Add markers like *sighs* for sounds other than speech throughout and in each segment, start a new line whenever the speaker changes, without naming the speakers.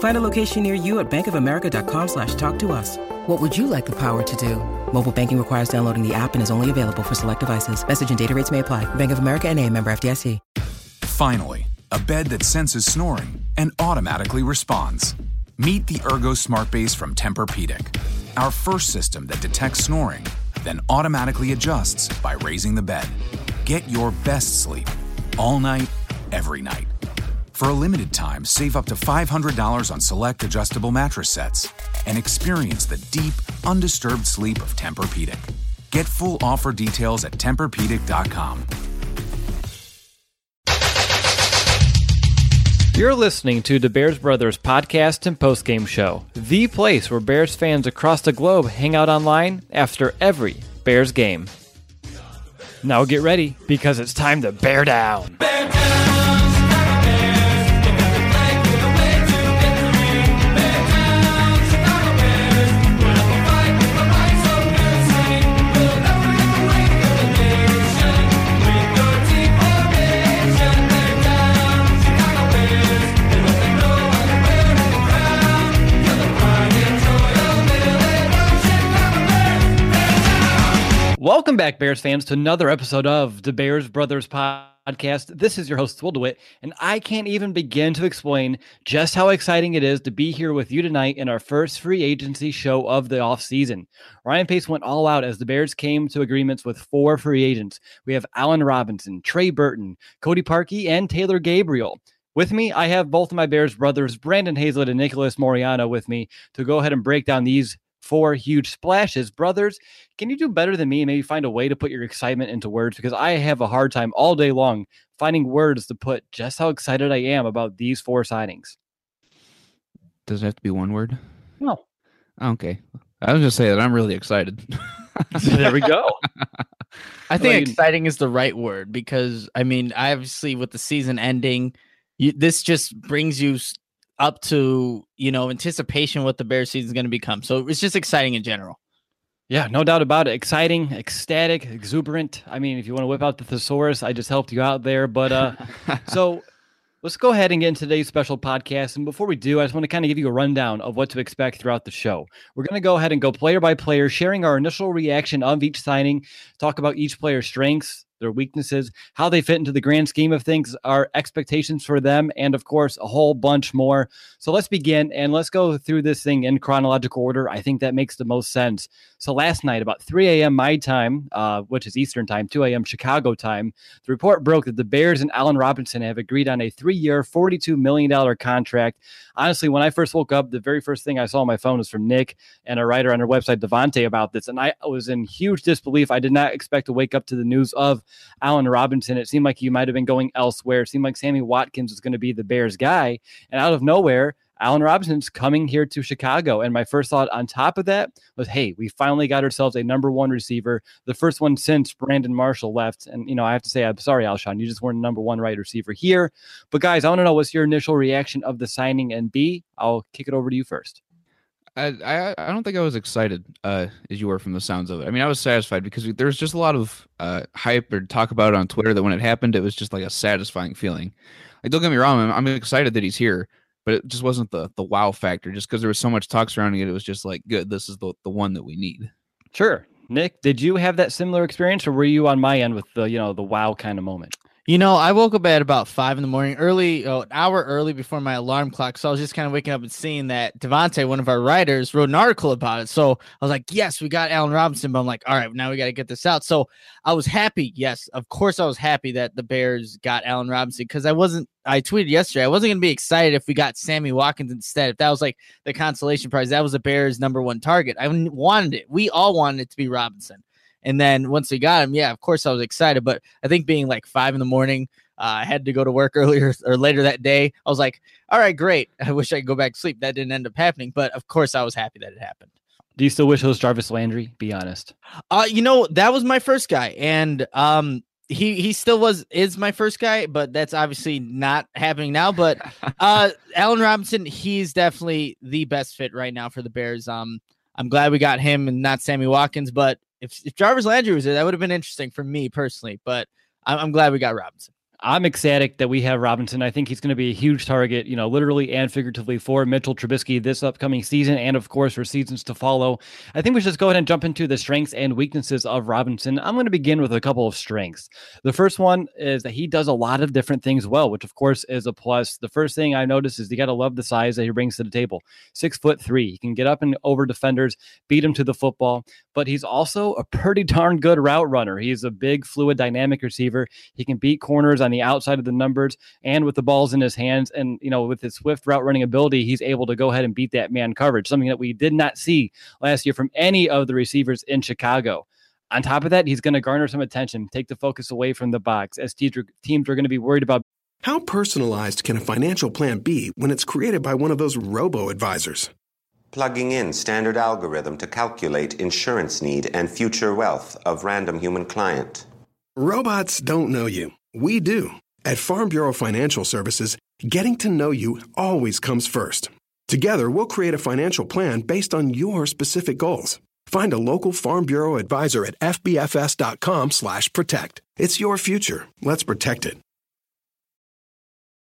Find a location near you at bankofamerica.com slash talk to us. What would you like the power to do? Mobile banking requires downloading the app and is only available for select devices. Message and data rates may apply. Bank of America and a member FDIC.
Finally, a bed that senses snoring and automatically responds. Meet the Ergo Smart Base from Tempur-Pedic, our first system that detects snoring, then automatically adjusts by raising the bed. Get your best sleep all night, every night. For a limited time, save up to $500 on select adjustable mattress sets and experience the deep, undisturbed sleep of Tempur-Pedic. Get full offer details at TempurPedic.com.
You're listening to the Bears Brothers podcast and postgame show, the place where Bears fans across the globe hang out online after every Bears game. Now get ready because it's time to bear down. Bear down. Welcome back, Bears fans, to another episode of the Bears Brothers podcast. This is your host, Will DeWitt, and I can't even begin to explain just how exciting it is to be here with you tonight in our first free agency show of the offseason. Ryan Pace went all out as the Bears came to agreements with four free agents. We have Allen Robinson, Trey Burton, Cody Parkey, and Taylor Gabriel. With me, I have both of my Bears brothers, Brandon Hazlett and Nicholas Moriano, with me to go ahead and break down these four huge splashes. Brothers, can you do better than me and maybe find a way to put your excitement into words? Because I have a hard time all day long finding words to put just how excited I am about these four signings.
Does it have to be one word?
No.
Okay. I was just saying that I'm really excited. *laughs*
there we go. *laughs*
I think like, exciting is the right word because I mean, obviously with the season ending, you, this just brings you up to you know anticipation what the bear season is going to become. So it's just exciting in general.
Yeah, no doubt about it. Exciting, ecstatic, exuberant. I mean, if you want to whip out the thesaurus, I just helped you out there. But uh, *laughs* so let's go ahead and get into today's special podcast. And before we do, I just want to kind of give you a rundown of what to expect throughout the show. We're going to go ahead and go player by player, sharing our initial reaction of each signing, talk about each player's strengths, their weaknesses, how they fit into the grand scheme of things, our expectations for them, and of course, a whole bunch more. So let's begin and let's go through this thing in chronological order. I think that makes the most sense. So last night, about 3 a.m. my time, uh, which is Eastern time, 2 a.m. Chicago time, the report broke that the Bears and Allen Robinson have agreed on a three year, $42 million contract. Honestly, when I first woke up, the very first thing I saw on my phone was from Nick and a writer on our website, Devontae, about this. And I was in huge disbelief. I did not expect to wake up to the news of Allen Robinson. It seemed like you might have been going elsewhere. It seemed like Sammy Watkins was going to be the Bears guy. And out of nowhere, Allen Robinson's coming here to Chicago. And my first thought on top of that was, hey, we finally got ourselves a number one receiver, the first one since Brandon Marshall left. And, you know, I have to say, I'm sorry, Alshon, you just weren't number one right receiver here. But guys, I want to know what's your initial reaction of the signing? And B, I'll kick it over to you first.
I, I, I don't think I was excited uh, as you were from the sounds of it. I mean, I was satisfied because there's just a lot of uh, hype or talk about it on Twitter that when it happened, it was just like a satisfying feeling. Like, don't get me wrong, I'm, I'm excited that he's here, but it just wasn't the the wow factor. Just because there was so much talk surrounding it, it was just like, good, this is the the one that we need.
Sure, Nick, did you have that similar experience, or were you on my end with the you know the wow kind of moment?
You know, I woke up at about five in the morning, early, oh, an hour early before my alarm clock. So I was just kind of waking up and seeing that Devontae, one of our writers, wrote an article about it. So I was like, yes, we got Allen Robinson. But I'm like, all right, now we got to get this out. So I was happy. Yes, of course, I was happy that the Bears got Allen Robinson because I wasn't, I tweeted yesterday, I wasn't going to be excited if we got Sammy Watkins instead. If that was like the consolation prize, that was the Bears' number one target. I wanted it. We all wanted it to be Robinson. And then once we got him, yeah, of course I was excited. But I think being like five in the morning, uh, I had to go to work *laughs* earlier or later that day. I was like, all right, great. *laughs* I wish I could go back to sleep. That didn't end up happening. But of course, I was happy that it happened.
Do you still wish it was Jarvis Landry? Be honest.
Uh, you know, that was my first guy. And um, he he still was is my first guy, but that's obviously not happening now. But *laughs* uh Allen Robinson, he's definitely the best fit right now for the Bears. Um, I'm glad we got him and not Sammy Watkins, but if, if Jarvis Landry was there, that would have been interesting for me personally. But I'm, I'm glad we got Robinson.
I'm ecstatic that we have Robinson. I think he's going to be a huge target, you know, literally and figuratively for Mitchell Trubisky this upcoming season and, of course, for seasons to follow. I think we should just go ahead and jump into the strengths and weaknesses of Robinson. I'm going to begin with a couple of strengths. The first one is that he does a lot of different things well, which, of course, is a plus. The first thing I notice is you got to love the size that he brings to the table. Six foot three. He can get up and over defenders, beat him to the football, but he's also a pretty darn good route runner. He's a big, fluid, dynamic receiver. He can beat corners on the outside of the numbers and with the balls in his hands. And, you know, with his swift route running ability, he's able to go ahead and beat that man coverage, something that we did not see last year from any of the receivers in Chicago. On top of that, he's going to garner some attention, take the focus away from the box as teams are going to be worried about.
How personalized can a financial plan be when it's created by one of those robo advisors?
Plugging in standard algorithm to calculate insurance need and future wealth of random human client.
Robots don't know you. We do. At Farm Bureau Financial Services, getting to know you always comes first. Together, we'll create a financial plan based on your specific goals. Find a local Farm Bureau advisor at fbfs.com/protect. It's your future. Let's protect it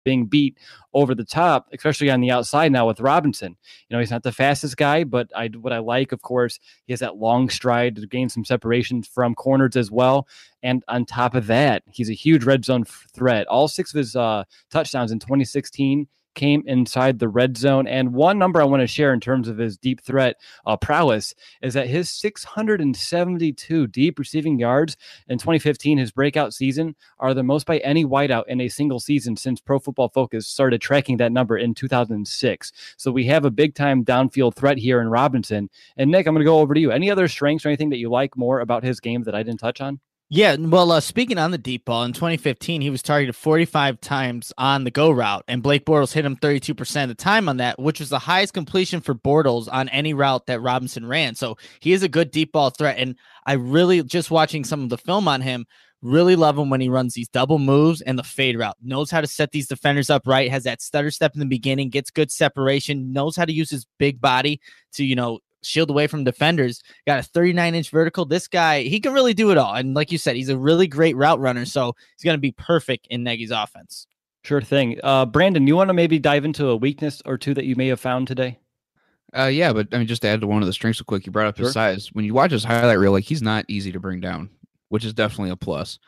being beat over the top, especially on the outside now with Robinson. You know, he's not the fastest guy, but I what I like, of course, he has that long stride to gain some separation from corners as well. And on top of that, he's a huge red zone threat. All six of his uh, touchdowns in 2016 came inside the red zone. And one number I want to share in terms of his deep threat uh, prowess is that his 672 deep receiving yards in 2015, his breakout season, are the most by any wideout in a single season since Pro Football Focus started tracking that number in 2006. So we have a big time downfield threat here in Robinson. And Nick, I'm going to go over to you. Any other strengths or anything that you like more about his game that I didn't touch on?
Yeah, well, uh, speaking on the deep ball, in 2015, he was targeted 45 times on the go route, and Blake Bortles hit him 32% of the time on that, which was the highest completion for Bortles on any route that Robinson ran. So he is a good deep ball threat. And I really, just watching some of the film on him, really love him when he runs these double moves and the fade route. Knows how to set these defenders up right, has that stutter step in the beginning, gets good separation, knows how to use his big body to, you know, shield away from defenders. Got a 39 inch vertical. This guy, he can really do it all. And like you said, he's a really great route runner. So he's going to be perfect in Nagy's offense.
Sure thing. Uh, Brandon, you want to maybe dive into a weakness or two that you may have found today?
Uh, yeah, but I mean, just to add to one of the strengths, real quick, you brought up his size. When you watch his highlight reel, like he's not easy to bring down, which is definitely a plus.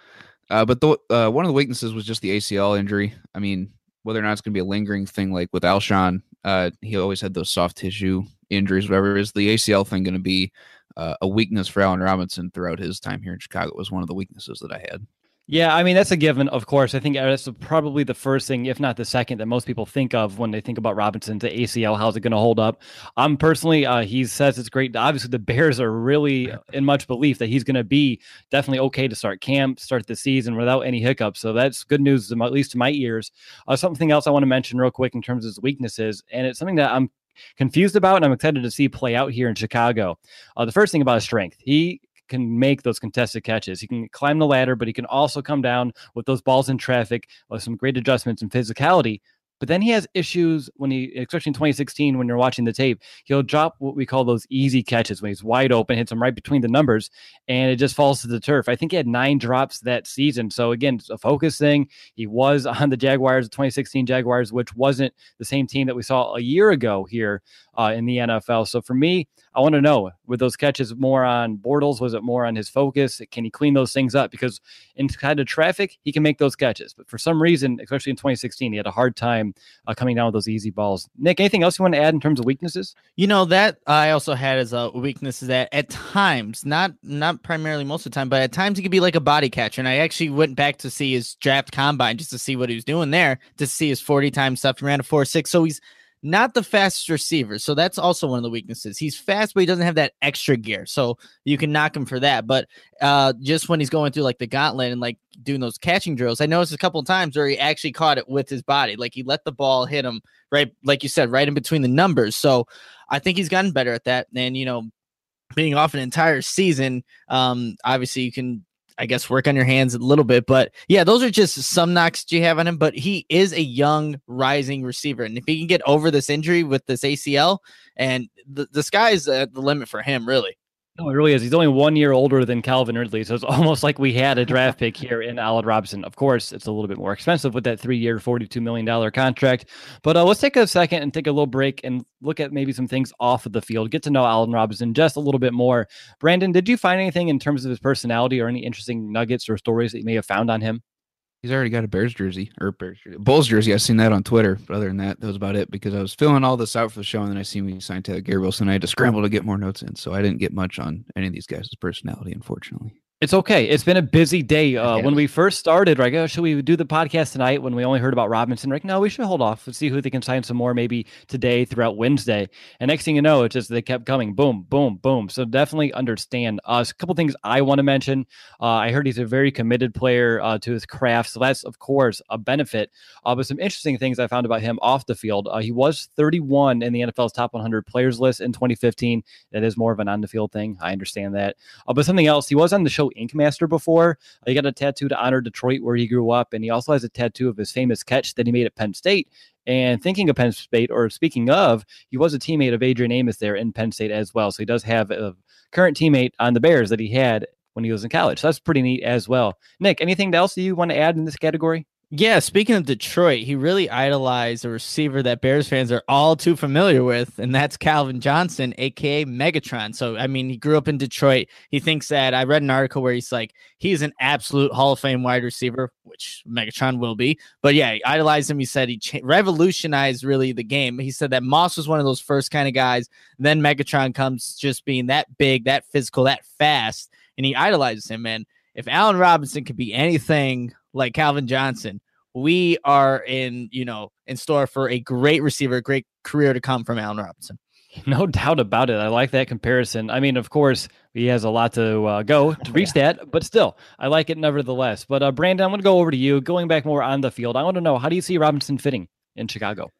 Uh, but the, uh, one of the weaknesses was just the ACL injury. I mean, whether or not it's going to be a lingering thing like with Alshon, uh, he always had those soft tissue injuries, whatever. Is the ACL thing going to be uh, a weakness for Allen Robinson throughout his time here in Chicago? It was one of the weaknesses that I had.
Yeah, I mean that's a given, of course. I think that's probably the first thing, if not the second, that most people think of when they think about Robinson to ACL. How's it going to hold up? I'm um, personally, uh, he says it's great. Obviously, the Bears are really *laughs* in much belief that he's going to be definitely okay to start camp, start the season without any hiccups. So that's good news, at least to my ears. Uh, something else I want to mention real quick in terms of his weaknesses, and it's something that I'm confused about, and I'm excited to see play out here in Chicago. Uh, the first thing about his strength, he can make those contested catches. He can climb the ladder, but he can also come down with those balls in traffic with some great adjustments and physicality. But then he has issues when he, especially in 2016, when you're watching the tape, he'll drop what we call those easy catches when he's wide open, hits him right between the numbers, and it just falls to the turf. I think he had nine drops that season. So again, it's a focus thing. He was *laughs* on the Jaguars, the 2016 Jaguars, which wasn't the same team that we saw a year ago here uh, in the NFL. So for me, I want to know with those catches more on Bortles? Was it more on his focus? Can he clean those things up? Because in kind of traffic, he can make those catches. But for some reason, especially in 2016, he had a hard time uh, coming down with those easy balls. Nick, anything else you want to add in terms of weaknesses?
You know that I also had as a weakness is that at times, not not primarily most of the time, but at times he could be like a body catcher. And I actually went back to see his draft combine just to see what he was doing there, to see his 40 time stuff. He ran a 4 6. So he's not the fastest receiver. So that's also one of the weaknesses. He's fast, but he doesn't have that extra gear. So you can knock him for that. But uh, just when he's going through like the gauntlet and like doing those catching drills, I noticed a couple of times where he actually caught it with his body. Like he let the ball hit him right, like you said, right in between the numbers. So I think he's gotten better at that. And, you know, being off an entire season, um, obviously you can I guess work on your hands a little bit. But yeah, those are just some knocks you have on him. But he is a young, rising receiver, and if he can get over this injury with this ACL, and the, the sky's the limit for him, really.
No, it really is. He's only one year older than Calvin Ridley, so it's *laughs* almost like we had a draft pick here in Allen Robinson. Of course, it's a little bit more expensive with that three-year, forty-two million dollar contract. But uh, let's take a second and take a little break and look at maybe some things off of the field. Get to know Allen Robinson just a little bit more. Brandon, did you find anything in terms of his personality or any interesting nuggets or stories that you may have found on him?
He's already got a Bears jersey or Bears jersey, Bulls jersey. I've seen that on Twitter. But other than that, that was about it because I was filling all this out for the show and then I seen we signed Taylor Gary Wilson. I had to scramble to get more notes in. So I didn't get much on any of these guys' personality, unfortunately.
It's okay. It's been a busy day. Uh, when we first started, right? Oh, should we do the podcast tonight? When we only heard about Robinson, right? No, we should hold off. Let's see who they can sign some more maybe today throughout Wednesday. And next thing you know, it's just they kept coming, boom, boom, boom. So definitely understand us. A couple things I want to mention. Uh, I heard he's a very committed player uh, to his craft, so that's of course a benefit. Uh, but some interesting things I found about him off the field. Uh, he was 31 in the NFL's top 100 players list in 2015. That is more of an on the field thing. I understand that. Uh, but something else, he was on the show Ink Master before. He got a tattoo to honor Detroit where he grew up, and he also has a tattoo of his famous catch that he made at Penn State. And thinking of Penn State, or speaking of, he was a teammate of Adrian Amos there in Penn State as well. So he does have a current teammate on the Bears that he had when he was in college. So that's pretty neat as well. Nick, anything else you want to add in this category?
Yeah, speaking of Detroit, he really idolized a receiver that Bears fans are all too familiar with, and that's Calvin Johnson, aka Megatron. So, I mean, he grew up in Detroit. He thinks that I read an article where he's like, he's an absolute Hall of Fame wide receiver, which Megatron will be. But yeah, he idolized him. He said he cha- revolutionized really the game. He said that Moss was one of those first kind of guys. Then Megatron comes just being that big, that physical, that fast, and he idolizes him, man. If Allen Robinson could be anything like Calvin Johnson, we are in, you know, in store for a great receiver, great career to come from Allen Robinson. *laughs*
No doubt about it. I like that comparison. I mean, of course, he has a lot to uh, go *laughs* to reach yeah. that, but still, I like it nevertheless. But uh, Brandon, I'm going to go over to you. Going back more on the field, I want to know how do you see Robinson fitting in Chicago?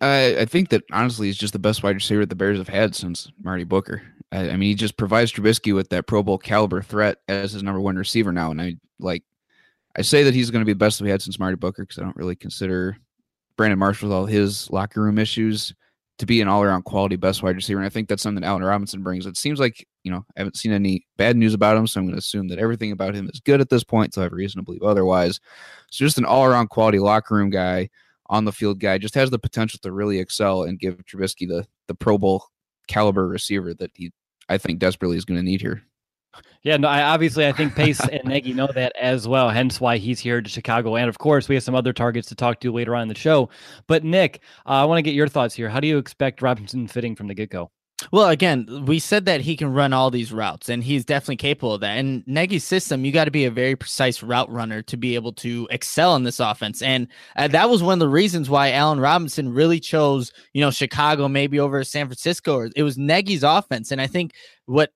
I, I think that honestly, he's just the best wide receiver the Bears have had since Marty Booker. I, I mean, he just provides Trubisky with that Pro Bowl caliber threat as his number one receiver now, and I like I say that he's going to be the best we had since Marty Booker because I don't really consider Brandon Marshall with all his locker room issues to be an all around quality best wide receiver. And I think that's something Allen Robinson brings. It seems like, you know, I haven't seen any bad news about him. So I'm going to assume that everything about him is good at this point. So I have reason to believe otherwise. So just an all around quality locker room guy, on the field guy, just has the potential to really excel and give Trubisky the, the Pro Bowl caliber receiver that he, I think, desperately is going to need here.
Yeah, no, I obviously I think Pace and Nagy know that as well, hence why he's here to Chicago. And of course, we have some other targets to talk to later on in the show. But Nick, uh, I want to get your thoughts here. How do you expect Robinson fitting from the get go?
Well, again, we said that he can run all these routes, and he's definitely capable of that. And Nagy's system, you got to be a very precise route runner to be able to excel in this offense. And uh, that was one of the reasons why Allen Robinson really chose, you know, Chicago maybe over San Francisco. It was Nagy's offense, and I think what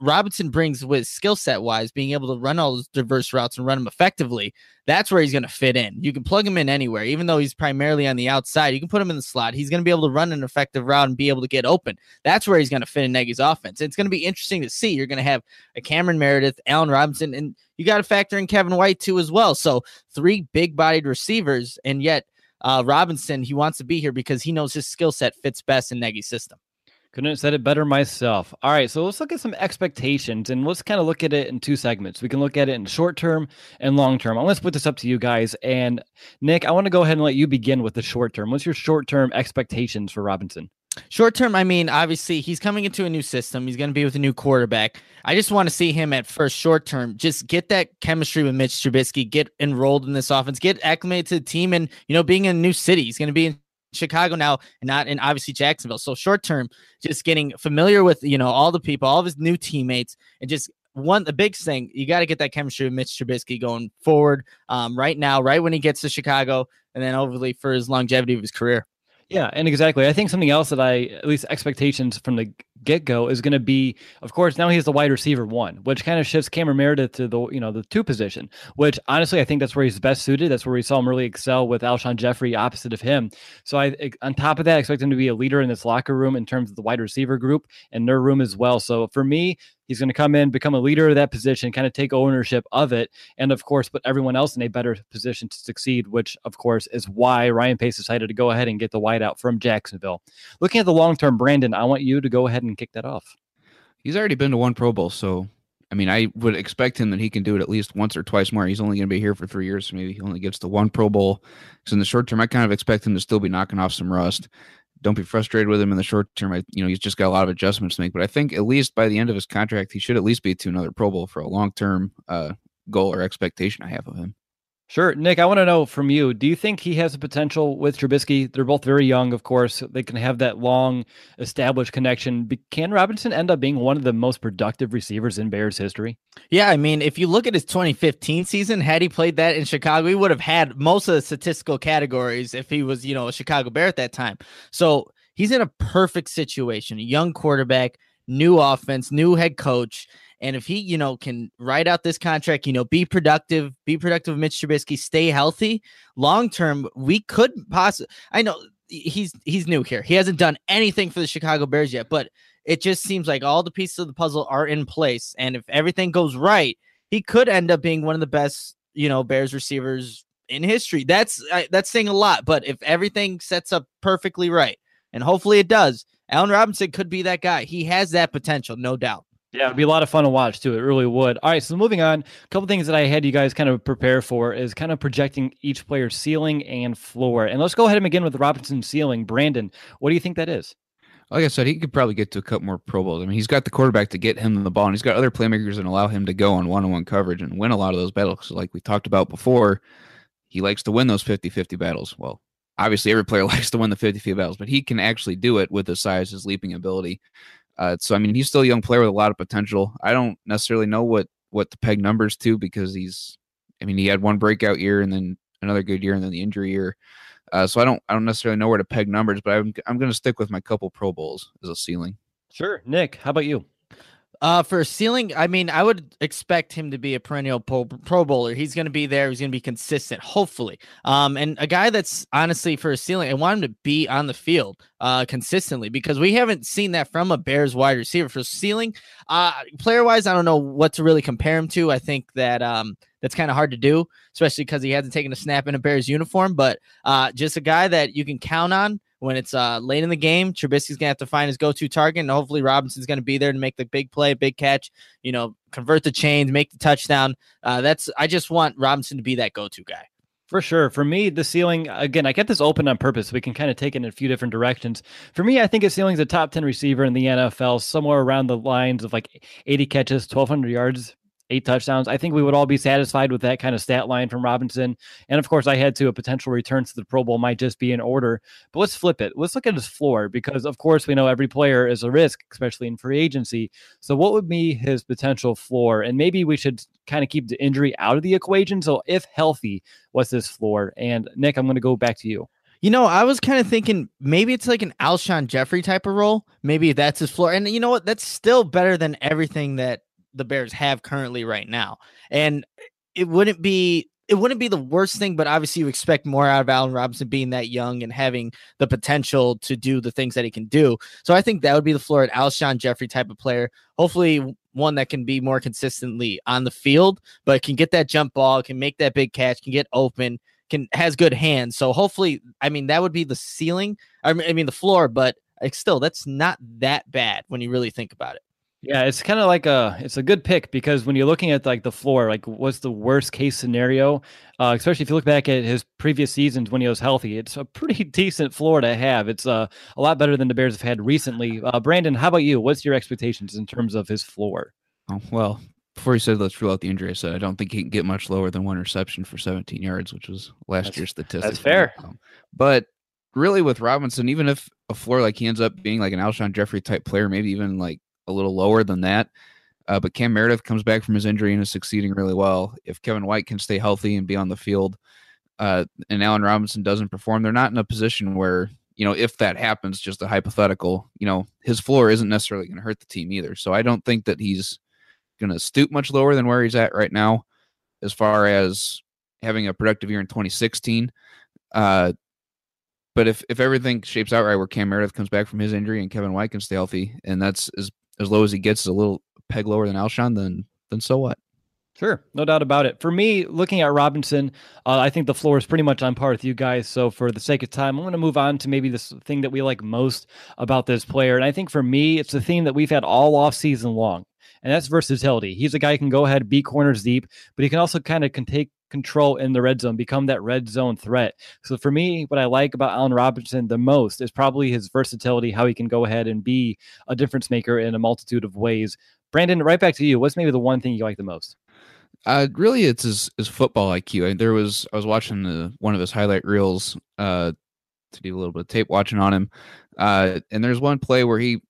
Robinson brings with skill set wise, being able to run all those diverse routes and run them effectively, that's where he's going to fit in. You can plug him in anywhere, even though he's primarily on the outside. You can put him in the slot. He's going to be able to run an effective route and be able to get open. That's where he's going to fit in Nagy's offense. It's going to be interesting to see. You're going to have a Cameron Meredith, Allen Robinson, and you got to factor in Kevin White too as well. So three big bodied receivers, and yet uh, Robinson, he wants to be here because he knows his skill set fits best in Nagy's system.
Couldn't have said it better myself. All right, so let's look at some expectations and let's kind of look at it in two segments. We can look at it in short term and long term. I'm going to put this up to you guys. And Nick, I want to go ahead and let you begin with the short term. What's your short term expectations for Robinson?
Short term, I mean, obviously he's coming into a new system. He's going to be with a new quarterback. I just want to see him at first, short term, just get that chemistry with Mitch Trubisky, get enrolled in this offense, get acclimated to the team, and you know, being in a new city, he's going to be in Chicago now, and not in obviously Jacksonville. So short term, just getting familiar with you know all the people, all of his new teammates, and just one the big thing you got to get that chemistry with Mitch Trubisky going forward um, right now, right when he gets to Chicago, and then hopefully for his longevity of his career.
Yeah, and exactly. I think something else that I, at least expectations from the get go, is going to be, of course, now he's the wide receiver one, which kind of shifts Cameron Meredith to the you know the two position. Which honestly, I think that's where he's best suited. That's where we saw him really excel with Alshon Jeffery opposite of him. So I, on top of that, I expect him to be a leader in this locker room in terms of the wide receiver group and their room as well. So for me, He's going to come in, become a leader of that position, kind of take ownership of it, and of course, put everyone else in a better position to succeed, which of course is why Ryan Pace decided to go ahead and get the wideout from Jacksonville. Looking at the long term, Brandon, I want you to go ahead and kick that off.
He's already been to one Pro Bowl, so I mean, I would expect him that he can do it at least once or twice more. He's only going to be here for three years, so maybe he only gets to one Pro Bowl. So in the short term, I kind of expect him to still be knocking off some rust don't be frustrated with him in the short term. I, you know, he's just got a lot of adjustments to make. But I think at least by the end of his contract, he should at least be to another Pro Bowl for a long term uh, goal or expectation I have of him.
Sure. Nick, I want to know from you do you think he has the potential with Trubisky? They're both very young, of course. They can have that long established connection. Can Robinson end up being one of the most productive receivers in Bears history?
Yeah. I mean, if you look at his 2015 season, had he played that in Chicago, he would have had most of the statistical categories if he was, you know, a Chicago Bear at that time. So he's in a perfect situation, young quarterback, new offense, new head coach. And if he, you know, can write out this contract, you know, be productive, be productive, Mitch Trubisky, stay healthy, long term, we could possibly. I know he's he's new here. He hasn't done anything for the Chicago Bears yet, but it just seems like all the pieces of the puzzle are in place. And if everything goes right, he could end up being one of the best, you know, Bears receivers in history. That's that's saying a lot. But if everything sets up perfectly right, and hopefully it does, Allen Robinson could be that guy. He has that potential, no doubt.
Yeah, it'd be a lot of fun to watch too. It really would. All right, so moving on, a couple things that I had you guys kind of prepare for is kind of projecting each player's ceiling and floor. And let's go ahead and begin with Robinson's ceiling. Brandon, what do you think that is?
Like I said, he could probably get to a couple more Pro Bowls. I mean, he's got the quarterback to get him the ball, and he's got other playmakers that allow him to go on one-on-one coverage and win a lot of those battles. Like we talked about before, he likes to win those 50-50 battles. Well, obviously every player *laughs* likes to win the 50 50 battles, but he can actually do it with his size, his leaping ability. Uh, so I mean, he's still a young player with a lot of potential. I don't necessarily know what what the peg numbers to because he's, I mean, he had one breakout year and then another good year and then the injury year. Uh, so I don't I don't necessarily know where to peg numbers, but I'm I'm going to stick with my couple Pro Bowls as a ceiling.
Sure, Nick. How about you?
Uh, for ceiling, I mean, I would expect him to be a perennial pro, pro bowler. He's going to be there. He's going to be consistent, hopefully. Um, and a guy that's honestly for a ceiling, I want him to be on the field uh consistently because we haven't seen that from a Bears wide receiver for ceiling. Uh, player wise, I don't know what to really compare him to. I think that um that's kind of hard to do, especially because he hasn't taken a snap in a Bears uniform. But uh, just a guy that you can count on when it's uh, late in the game. Trubisky's gonna have to find his go-to target, and hopefully Robinson's gonna be there to make the big play, big catch. You know, convert the chains, make the touchdown. Uh, that's I just want Robinson to be that go-to guy.
For sure. For me, the ceiling, again, I get this open on purpose. So we can kind of take it in a few different directions. For me, I think his ceiling's a top 10 receiver in the NFL, somewhere around the lines of like 80 catches, 1,200 yards, eight touchdowns. I think we would all be satisfied with that kind of stat line from Robinson. And of course, I had to a potential return to the Pro Bowl might just be in order. But let's flip it. Let's look at his floor because, of course, we know every player is a risk, especially in free agency. So, what would be his potential floor? And maybe we should kind of keep the injury out of the equation. So, if healthy, what's his floor? And Nick, I'm going to go back to you.
You know, I was kind of thinking maybe it's like an Alshon Jeffery type of role. Maybe that's his floor. And you know what? That's still better than everything that the Bears have currently right now. And it wouldn't be it wouldn't be the worst thing, but obviously you expect more out of Allen Robinson being that young and having the potential to do the things that he can do. So I think that would be the floor at Alshon Jeffery type of player. Hopefully one that can be more consistently on the field, but can get that jump ball, can make that big catch, can get open, can has good hands. So hopefully, I mean, that would be the ceiling. I mean, the floor, but still, that's not that bad when you really think about it.
Yeah, it's kind of like a it's a good pick because when you're looking at like the floor, like what's the worst case scenario, uh, especially if you look back at his previous seasons when he was healthy, it's a pretty *laughs* decent floor to have. It's uh, a lot better than the Bears have had recently. *laughs* Uh, Brandon, how about you? What's your expectations in terms of his floor?
Oh, well, before he said let's rule out the injury, I said I don't think he can get much lower than one reception for 17 yards, which was last
that's,
year's statistic.
That's fair.
Um, but really, with Robinson, even if a floor like he ends up being like an Alshon Jeffery type player, maybe even like a little lower than that. Uh, but Cam Meredith comes back from his injury and is succeeding really well. If Kevin White can stay healthy and be on the field, uh, and Allen Robinson doesn't perform, they're not in a position where you know if that happens, just a hypothetical. You know, his floor isn't necessarily going to hurt the team either. So I don't think that he's going to stoop much lower than where he's at right now, as far as having a productive year in 2016. Uh, but if if everything shapes out right, where Cam Meredith comes back from his injury and Kevin White can stay healthy, and that's as as low as he gets, a little peg lower than Alshon, then then so what?
Sure, no doubt about it. For me, looking at Robinson, uh, I think the floor is pretty much on par with you guys. So, for the sake of time, I'm going to move on to maybe this thing that we like most about this player. And I think for me, it's the theme that we've had all off season long, and that's versatility. He's a guy who can go ahead, be corners deep, but he can also kind of can take control in the red zone, become that red zone threat. So for me, what I like about Allen Robinson the most is probably his versatility, how he can go ahead and be a difference maker in a multitude of ways. Brandon, right back to you. What's maybe the one thing you like the most?
Uh, really, it's his, his football IQ. I, there was I was watching the, one of his highlight reels uh, to do a little bit of tape watching on him, uh, and there's one play where he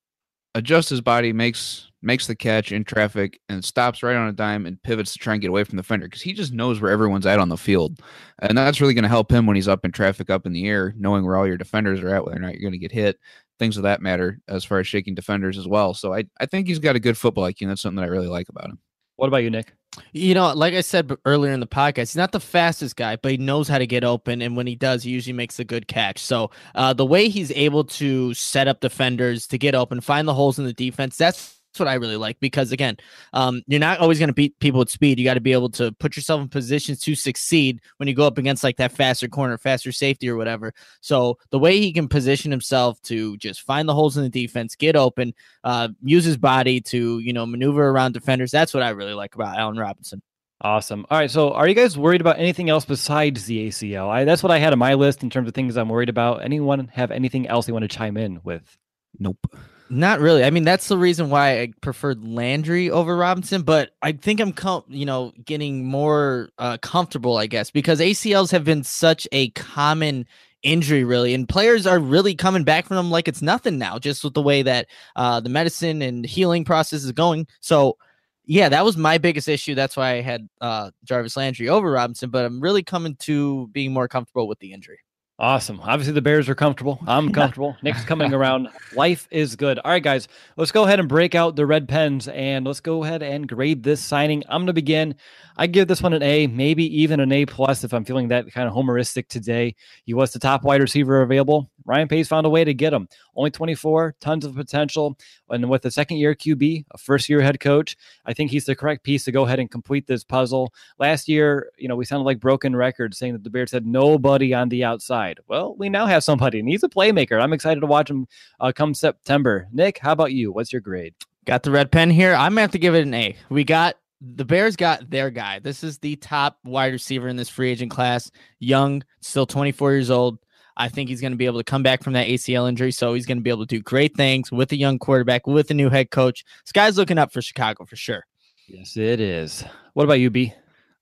adjusts his body, makes makes the catch in traffic, and stops right on a dime and pivots to try and get away from the defender because he just knows where everyone's at on the field, and that's really going to help him when he's up in traffic, up in the air, knowing where all your defenders are at, whether or not you're going to get hit, things of that matter, as far as shaking defenders as well. So I I think he's got a good football IQ. And that's something that I really like about him.
What about you, Nick?
You know, like I said earlier in the podcast, he's not the fastest guy, but he knows how to get open. And when he does, he usually makes a good catch. So uh, the way he's able to set up defenders to get open, find the holes in the defense, that's that's what I really like because again, um, you're not always going to beat people with speed. You got to be able to put yourself in positions to succeed when you go up against like that faster corner, faster safety, or whatever. So the way he can position himself to just find the holes in the defense, get open, uh, use his body to you know maneuver around defenders. That's what I really like about Allen Robinson.
Awesome. All right. So, are you guys worried about anything else besides the ACL? I, that's what I had on my list in terms of things I'm worried about. Anyone have anything else they want to chime in with?
Nope.
Not really. I mean, that's the reason why I preferred Landry over Robinson, but I think I'm, com- you know, getting more uh, comfortable, I guess, because ACLs have been such a common injury, really, and players are really coming back from them like it's nothing now, just with the way that uh, the medicine and healing process is going. So, yeah, that was my biggest issue. That's why I had uh, Jarvis Landry over Robinson, but I'm really coming to being more comfortable with the injury.
Awesome. Obviously, the Bears are comfortable. I'm *laughs* comfortable. Nick's coming around. Life is good. All right, guys, let's go ahead and break out the red pens and let's go ahead and grade this signing. I'm going to begin. I give this one an A, maybe even an A plus if I'm feeling that kind of homeristic today. He was the top wide receiver available. Ryan Pace found a way to get him. Only 24, tons of potential. And with a second year QB, a first year head coach, I think he's the correct piece to go ahead and complete this puzzle. Last year, you know, we sounded like broken records saying that the Bears had nobody on the outside. Well, we now have somebody, and he's a playmaker. I'm excited to watch him uh, come September. Nick, how about you? What's your grade?
Got the red pen here. I'm to have to give it an A. We got the Bears got their guy. This is the top wide receiver in this free agent class. Young, still 24 years old. I think he's going to be able to come back from that ACL injury. So he's going to be able to do great things with a young quarterback, with a new head coach. This guy's looking up for Chicago for sure.
Yes, it is. What about you, B?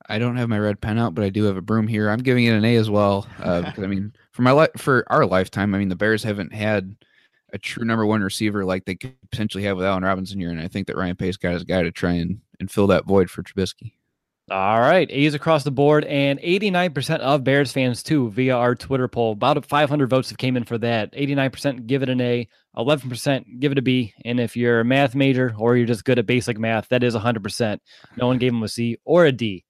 I don't have my red pen out, but I do have a broom here. I'm giving it an A as well. Uh, *laughs* because I mean, for my li- for our lifetime, I mean, the Bears haven't had a true number one receiver like they could potentially have with Allen Robinson here, and I think that Ryan Pace got his guy to try and, and fill that void for Trubisky.
All right, A's across the board, and 89% of Bears fans too via our Twitter poll. About 500 votes have came in for that. 89% give it an A, 11% give it a B, and if you're a math major or you're just good at basic math, that is 100%. No one gave them a C or a D.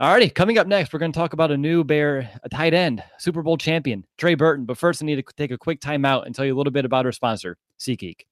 All righty, coming up next, we're going to talk about a new Bear, a tight end, Super Bowl champion, Trey Burton. But first, I need to take a quick timeout and tell you a little bit about our sponsor, SeatGeek.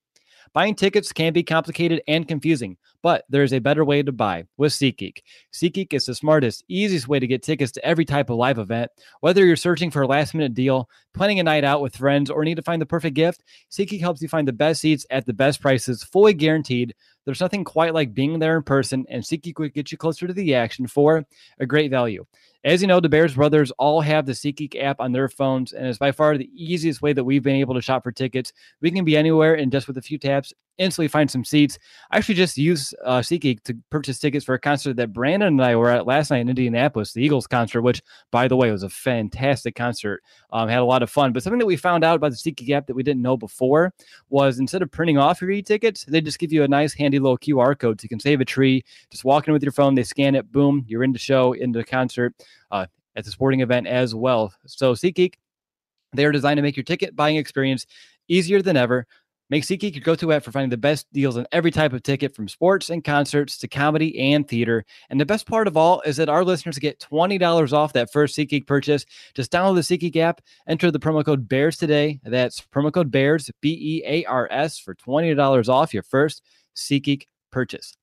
Buying tickets can be complicated and confusing, but there is a better way to buy with SeatGeek. SeatGeek is the smartest, easiest way to get tickets to every type of live event. Whether you're searching for a last minute deal, planning a night out with friends, or need to find the perfect gift, SeatGeek helps you find the best seats at the best prices, fully guaranteed. There's nothing quite like being there in person, and SeatGeek will get you closer to the action for a great value. As you know, the Bears brothers all have the SeatGeek app on their phones, and it's by far the easiest way that we've been able to shop for tickets. We can be anywhere and just with a few taps, instantly find some seats. I actually just used uh, SeatGeek to purchase tickets for a concert that Brandon and I were at last night in Indianapolis, the Eagles concert, which, by the way, was a fantastic concert. Um, had a lot of fun. But something that we found out about the SeatGeek app that we didn't know before was instead of printing off your e-tickets, they just give you a nice, handy little QR code so you can save a tree. Just walk in with your phone, they scan it, boom, you're in the show, into the concert uh, at the sporting event as well. So SeatGeek, they are designed to make your ticket buying experience easier than ever. Make SeatGeek your go-to app for finding the best deals on every type of ticket from sports and concerts to comedy and theater. And the best part of all is that our listeners get $20 off that first SeatGeek purchase. Just download the SeatGeek app, enter the promo code BEARS today. That's promo code BEARS, B-E-A-R-S, for $20 off your first SeatGeek purchase.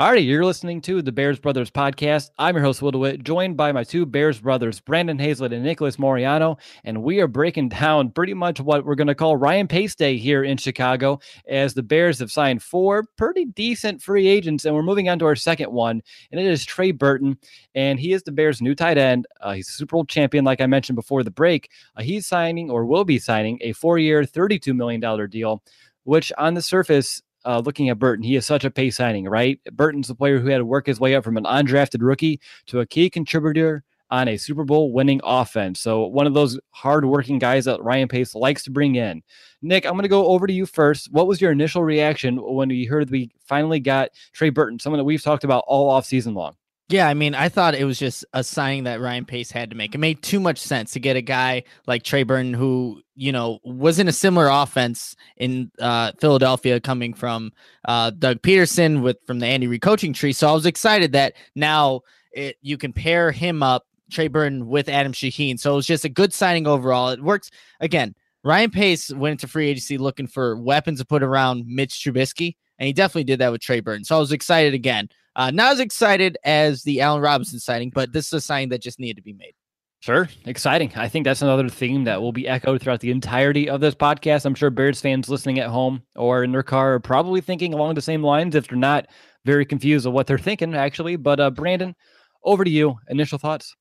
Alrighty, you're listening to the Bears Brothers podcast. I'm your host, Will DeWitt, joined by my two Bears brothers, Brandon Hazlett and Nicholas Moriano. And we are breaking *laughs* down pretty much what we're going to call Ryan Pace Day here in Chicago, as the Bears have signed four pretty decent free agents. And we're moving on to our second one, and it is Trey Burton. And he is the Bears' new tight end. Uh, he's a Super Bowl champion, like I mentioned before the break. Uh, he's signing or will be signing a four year, $32 million deal, which on the surface, uh, looking at Burton, he is such a Pace signing, right? Burton's the player who had to work his way up from an undrafted rookie to a key contributor on a Super Bowl winning offense. So one of those hard-working guys that Ryan Pace likes to bring in. Nick, I'm going to go over to you first. What was your initial reaction when you heard we finally got Trey Burton, someone that we've talked about all off season long?
Yeah, I mean, I thought it was just a signing that Ryan Pace had to make. It made too much sense to get a guy like Trey Burton, who you know was in a similar offense in uh, Philadelphia, coming from uh, Doug Pederson with from the Andy Reid coaching tree. So I was excited that now it, you can pair him up, Trey Burton, with Adam Shaheen. So it was just a good signing overall. It works again. Ryan Pace went into free agency looking for weapons to put around Mitch Trubisky, and he definitely did that with Trey Burton. So I was excited again. Uh, not as excited as the Allen Robinson signing, but this is a sign that just needed to be made.
Sure. Exciting. I think that's another theme that will be echoed throughout the entirety of this podcast. I'm sure Bears fans listening at home or in their car are probably thinking along the same lines if they're not very confused of what they're thinking, actually. But uh, Brandon, over to you. Initial thoughts?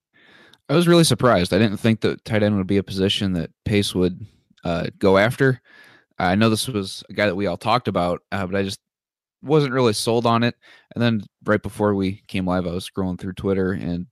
I was really surprised. I didn't think that tight end would be a position that Pace would uh, go after. I know this was a guy that we all talked about, uh, but I just wasn't really sold on it. And then right before we came live, I was scrolling through Twitter and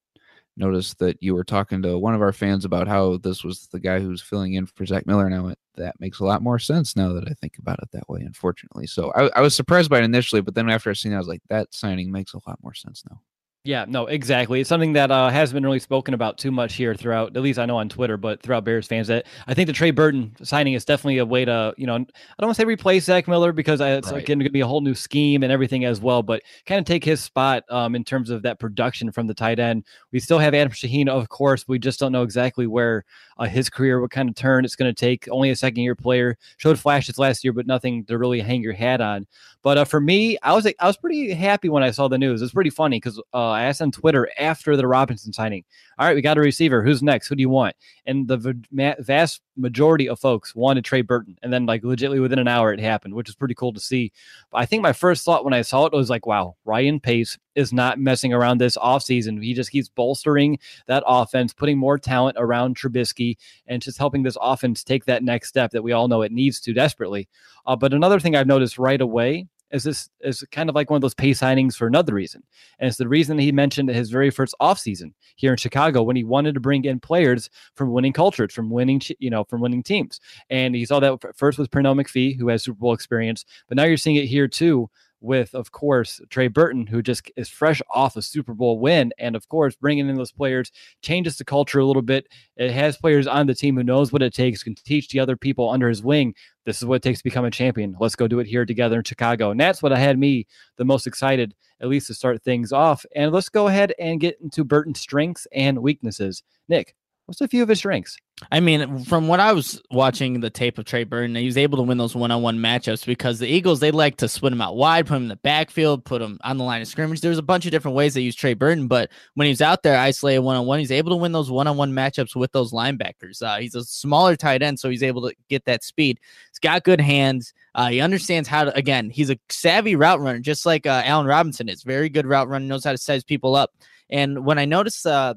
noticed that you were talking to one of our fans about how this was the guy who's filling in for Zach Miller. Now that makes a lot more sense now that I think about it that way, unfortunately. So I, I was surprised by it initially, but then after I seen it, I was like, that signing makes a lot more sense now.
Yeah, no, exactly. It's something that uh, has been really spoken about too much here throughout, at least I know on Twitter, but throughout Bears fans. That I think the Trey Burton signing is definitely a way to, you know, I don't want to say replace Zach Miller because it's right. going to be a whole new scheme and everything as well, but kind of take his spot um, in terms of that production from the tight end. We still have Adam Shaheen, of course. We just don't know exactly where uh, his career, what kind of turn it's going to take. Only a second year player, showed flashes last year, but nothing to really hang your hat on. But uh, for me, I was I was pretty happy when I saw the news. It's pretty funny because uh, I asked on Twitter after the Robinson signing, "All right, we got a receiver. Who's next? Who do you want?" And the v- vast majority of folks wanted Trey Burton, and then like legitimately within an hour it happened, which is pretty cool to see. But I think my first thought when I saw it was like, "Wow, Ryan Pace is not messing around this offseason. He just keeps bolstering that offense, putting more talent around Trubisky, and just helping this offense take that next step that we all know it needs to desperately." Uh, but another thing I've noticed right away is this is kind of like one of those Pace signings for another reason. And it's the reason he mentioned his very first offseason here in Chicago when he wanted to bring in players from winning cultures, from winning, you know, from winning teams. And he saw that first with Pernell McPhee, who has Super Bowl experience, but now you're seeing it here too with, of course, Trey Burton, who just is fresh off a Super Bowl win. And of course, bringing in those players changes the culture a little bit. It has players on the team who knows what it takes, can teach the other people under his wing. This is what it takes to become a champion. Let's go do it here together in Chicago. And that's what I had me the most excited, at least to start things off. And let's go ahead and get into Burton's strengths and weaknesses. Nick. What's a few of his strengths?
I mean, from what I was watching the tape of Trey Burton, he was able to win those one-on-one matchups because the Eagles they like to split him out wide, put him in the backfield, put him on the line of scrimmage. There's a bunch of different ways they use Trey Burton, but when he was out there isolated one-on-one, he's able to win those one-on-one matchups with those linebackers. Uh, he's a smaller tight end, so he's able to get that speed. He's got good hands. Uh, he understands how to. Again, he's a savvy route runner, just like uh, Allen Robinson is. Very good route runner, knows how to size people up. And when I noticed uh,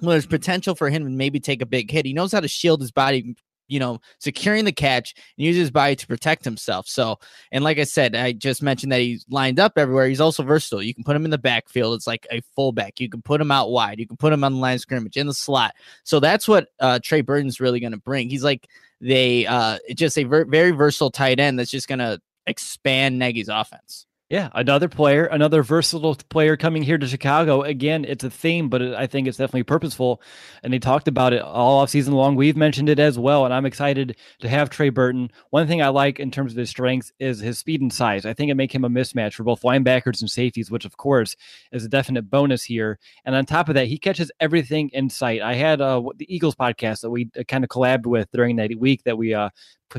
well, there's potential for him to maybe take a big hit. He knows how to shield his body, you know, securing the catch and use his body to protect himself. So, and like I said, I just mentioned that he's lined up everywhere. He's also versatile. You can put him in the backfield. It's like a fullback. You can put him out wide. You can put him on the line of scrimmage in the slot. So that's what uh, Trey Burton's really going to bring. He's like they uh, just a ver- very versatile tight end that's just going to expand Nagy's offense.
Yeah, another player, another versatile player coming here to Chicago. Again, it's a theme, but I think it's definitely purposeful. And they talked about it all off season long. We've mentioned it as well, and I'm excited to have Trey Burton. One thing I like in terms of his strengths is his speed and size. I think it make him a mismatch for both linebackers and safeties, which of course is a definite bonus here. And on top of that, he catches everything in sight. I had uh, the Eagles podcast that we uh, kind of collabed with during that week that we uh,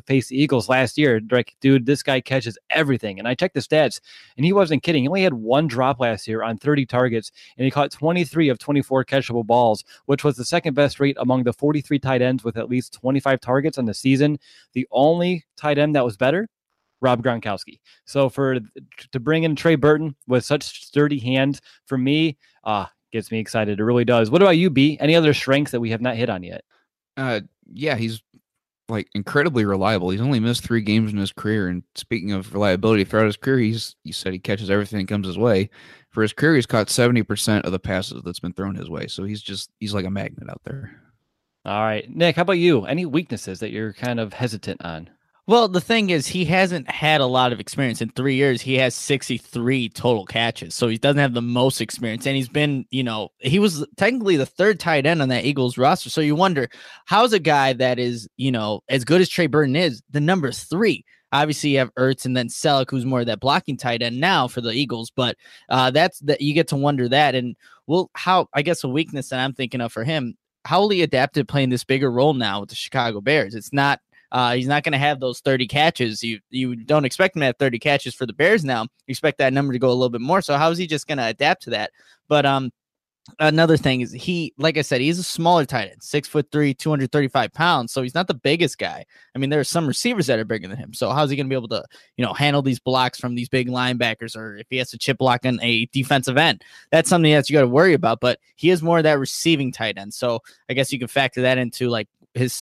face the Eagles last year. Like, dude, this guy catches everything. And I checked the stats, and he wasn't kidding. He only had one drop last year on 30 targets, and he caught 23 of 24 catchable balls, which was the second best rate among the 43 tight ends with at least 25 targets on the season. The only tight end that was better Rob Gronkowski. So for to bring in Trey Burton with such sturdy hands, for me, uh, gets me excited. It really does. What about you, B? Any other strengths that we have not hit on yet?
Uh, yeah, he's like incredibly reliable. He's only missed three games in his career. And speaking of reliability throughout his career, he's he said he catches everything that comes his way. For his career, he's caught seventy percent of the passes that's been thrown his way. So he's just he's like a magnet out there.
All right, Nick. How about you? Any weaknesses that you're kind of hesitant on?
Well, the thing is, he hasn't had a lot of experience in three years. He has 63 total catches, so he doesn't have the most experience. And he's been, you know, he was technically the third tight end on that Eagles roster. So you wonder, how's a guy that is, you know, as good as Trey Burton is, the number three? Obviously, you have Ertz and then Celek, who's more of that blocking tight end now for the Eagles. But uh, that's that you get to wonder that. And well, how I guess a weakness that I'm thinking of for him, how will he adapt to playing this bigger role now with the Chicago Bears? It's not uh, he's not going to have those 30 catches. You you don't expect him to have 30 catches for the Bears now. You expect that number to go a little bit more. So how is he just going to adapt to that? But um, another thing is he, like I said, he's a smaller tight end, six foot three, 235 pounds. So he's not the biggest guy. I mean, there are some receivers that are bigger than him. So how's he going to be able to, you know, handle these blocks from these big linebackers or if he has to chip block on a defensive end? That's something that you got to worry about. But he is more of that receiving tight end. So I guess you can factor that into like his.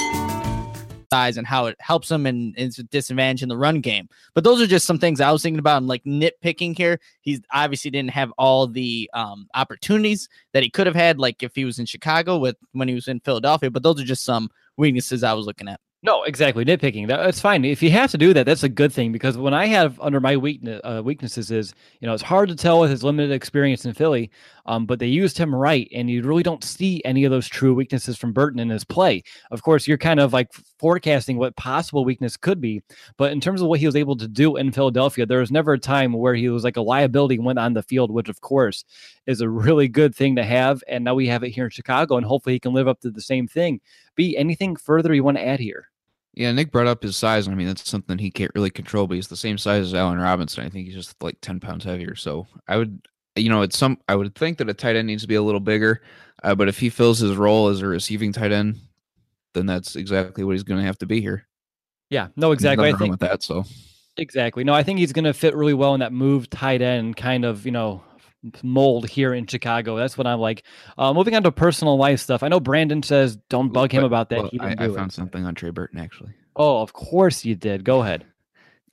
size and how it helps him and is a disadvantage in the run game. But those are just some things I was thinking about. I'm like nitpicking here. He's obviously didn't have all the um, opportunities that he could have had, like if he was in Chicago with when he was in Philadelphia. But those are just some weaknesses I was looking at.
No, exactly. Nitpicking. That's fine. If you have to do that, that's a good thing because when I have under my weakness, uh, weaknesses is, you know, it's hard to tell with his limited experience in Philly, um, but they used him right, and you really don't see any of those true weaknesses from Burton in his play. Of course, you're kind of like forecasting what possible weakness could be, but in terms of what he was able to do in Philadelphia, there was never a time where he was like a liability when on the field, which of course is a really good thing to have. And now we have it here in Chicago, and hopefully he can live up to the same thing. Be anything further you want to add here?
Yeah, Nick brought up his size. I mean, that's something he can't really control, but he's the same size as Allen Robinson. I think he's just like 10 pounds heavier. So I would, you know, it's some, I would think that a tight end needs to be a little bigger. Uh, but if he fills his role as a receiving tight end, then that's exactly what he's going to have to be here.
Yeah, no, exactly.
I think with that. So
exactly. No, I think he's going to fit really well in that move tight end kind of, you know, mold here in Chicago. That's what I'm like. Uh, moving on to personal life stuff. I know Brandon says don't bug him about that.
Well, I, I, found it. something on Trey Burton actually.
Oh, of course you did. Go ahead. *laughs*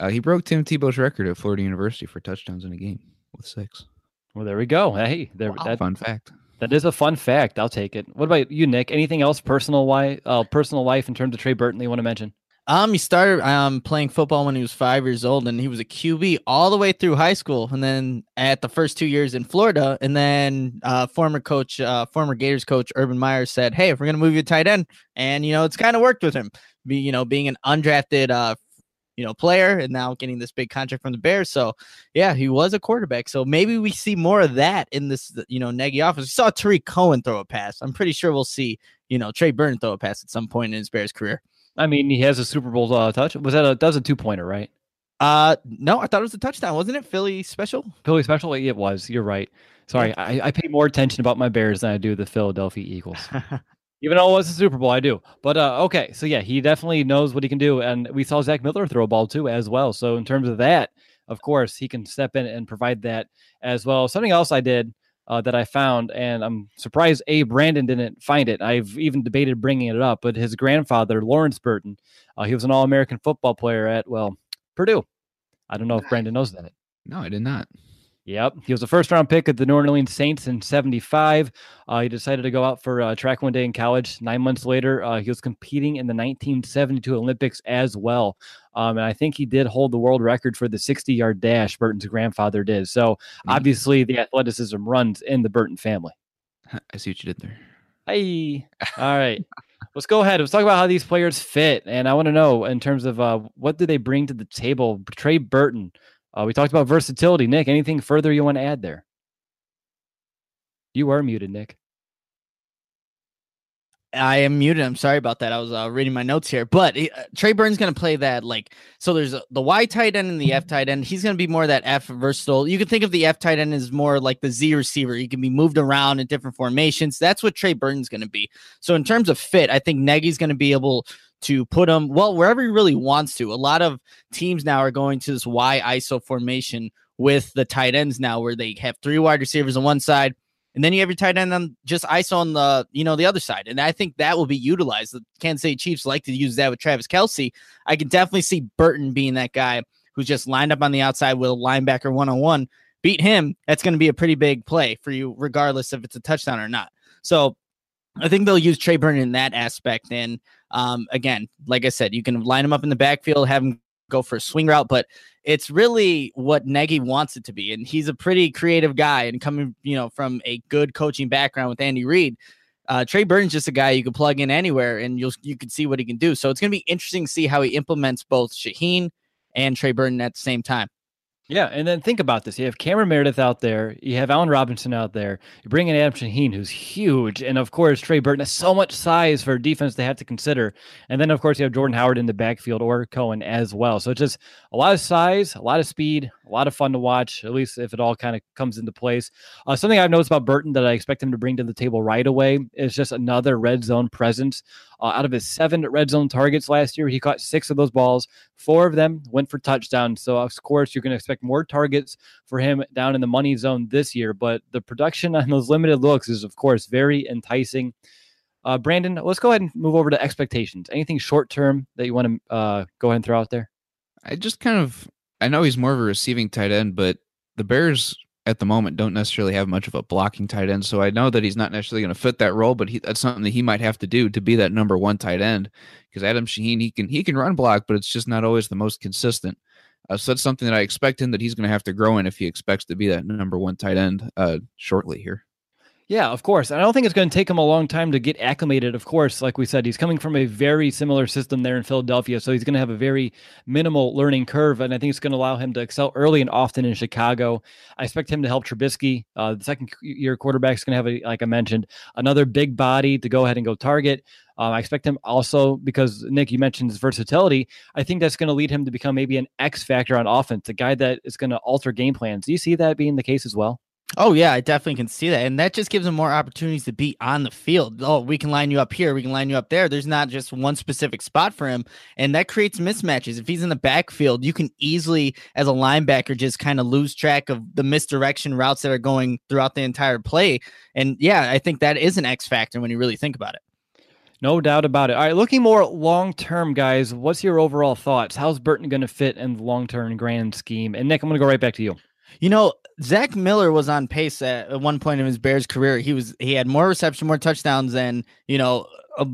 Uh, he broke Tim Tebow's record at Florida University for touchdowns in a game with six.
Well, there we go. Hey, there.
Wow. That, fun fact.
That is a fun fact. I'll take it. What about you, Nick? Anything else personal why uh, personal life in terms of Trey Burton that you want to mention?
Um, he started um playing football when he was five years old, and he was a QB all the way through high school, and then at the first two years in Florida, and then uh, former coach, uh, former Gators coach Urban Meyer said, "Hey, if we're gonna move you to tight end," and you know it's kind of worked with him, be you know being an undrafted uh you know player, and now getting this big contract from the Bears. So yeah, he was a quarterback. So maybe we see more of that in this you know Nagy office. We saw Tarik Cohen throw a pass. I'm pretty sure we'll see you know Trey Burton throw a pass at some point in his Bears career.
I mean, he has a Super Bowl uh, touch. Was that a that was a two pointer, right?
Uh, no, I thought it was a touchdown, wasn't it? Philly special.
Philly special. It was. You're right. Sorry, I, I pay more attention about my Bears than I do the Philadelphia Eagles. *laughs* Even though it was a Super Bowl, I do. But uh, okay, so yeah, he definitely knows what he can do, and we saw Zach Miller throw a ball too as well. So in terms of that, of course, he can step in and provide that as well. Something else I did uh, that I found, and I'm surprised A. Brandon didn't find it. I've even debated bringing it up, but his grandfather, Lawrence Burton, uh, he was an All American football player at, well, Purdue. I don't know if Brandon knows that.
No, I did not.
Yep. He was a first round pick of the New Orleans Saints in 75. Uh, he decided to go out for uh, track one day in college. Nine months later, uh, he was competing in the 1972 Olympics as well. Um, and I think he did hold the world record for the 60 yard dash, Burton's grandfather did. So mm-hmm. obviously, the athleticism runs in the Burton family. *laughs*
I see what you did there.
Hey. All right. Let's go ahead. Let's talk about how these players fit. And I want to know in terms of uh, what do they bring to the table? Trey Burton. Uh, we talked about versatility. Nick, anything further you want to add there? You are muted, Nick.
I am muted. I'm sorry about that. I was uh, reading my notes here, but uh, Trey Burton's going to play that like so. There's a, the Y tight end and the F tight end. He's going to be more that F versatile. You can think of the F tight end as more like the Z receiver. He can be moved around in different formations. That's what Trey Burton's going to be. So in terms of fit, I think Nagy's going to be able to put him well wherever he really wants to. A lot of teams now are going to this Y ISO formation with the tight ends now, where they have three wide receivers on one side, and then you have your tight end on just ISO on the you know the other side. And I think that will be utilized. The Kansas City Chiefs like to use that with Travis Kelce. I can definitely see Burton being that guy who's just lined up on the outside with a linebacker one on one. Beat him. That's going to be a pretty big play for you, regardless if it's a touchdown or not. So I think they'll use Trey Burton in that aspect. And um, again, like I said, you can line him up in the backfield, have him go for a swing route, but it's really what Nagy wants it to be. And he's a pretty creative guy and coming, you know, from a good coaching background with Andy Reid. Uh, Trey Burton's just a guy you can plug in anywhere and you'll you can see what he can do. So it's gonna be interesting to see how he implements both Shaheen and Trey Burton at the same time.
Yeah, and then think about this: you have Cameron Meredith out there, you have Allen Robinson out there, you bring in Adam Shaheen, who's huge, and of course Trey Burton has so much size for defense they have to consider, and then of course you have Jordan Howard in the backfield or Cohen as well. So it's just a lot of size, a lot of speed, a lot of fun to watch. At least if it all kind of comes into place. Uh, something I've noticed about Burton that I expect him to bring to the table right away is just another red zone presence. Uh, out of his seven red zone targets last year, he caught six of those balls. Four of them went for touchdowns. So, of course, you can expect more targets for him down in the money zone this year. But the production *laughs* on those limited looks is, of course, very enticing. Uh, Brandon, let's go ahead and move over to expectations. Anything short term that you want to uh, go ahead and throw out there?
I just kind of, I know he's more of a receiving tight end, but the Bears at the moment don't necessarily have much of a blocking tight end. So I know that he's not necessarily going to fit that role, but he, that's something that he might have to do to be that number one tight end. Because Adam Shaheen, he can he can run block, but it's just not always the most consistent. Uh, so that's something that I expect him that he's going to have to grow in if he expects to be that number one tight end uh, shortly here.
Yeah, of course. And I don't think it's going to take him a long time to get acclimated. Of course, like we said, he's coming from a very similar system there in Philadelphia. So he's going to have a very minimal learning curve. And I think it's going to allow him to excel early and often in Chicago. I expect him to help Trubisky. Uh, the second year quarterback is going to have, a, like I mentioned, another big body to go ahead and go target. Um, I expect him also because Nick, you mentioned his versatility. I think that's going to lead him to become maybe an X factor on offense, a guy that is going to alter game plans. Do you see that being the case as well?
Oh yeah, I definitely can see that, and that just gives them more opportunities to be on the field. Oh, we can line you up here, we can line you up there. There's not just one specific spot for him, and that creates mismatches. If he's in the backfield, you can easily, as a linebacker, just kind of lose track of the misdirection routes that are going throughout the entire play. And yeah, I think that is an X factor when you really think about it.
No doubt about it. All right, looking more long term, guys. What's your overall thoughts? How's Burton going to fit in the long term grand scheme? And Nick, I'm going to go right back to you.
You know, Zach Miller was on pace at one point in his Bears career. He was he had more reception, more touchdowns than you know a,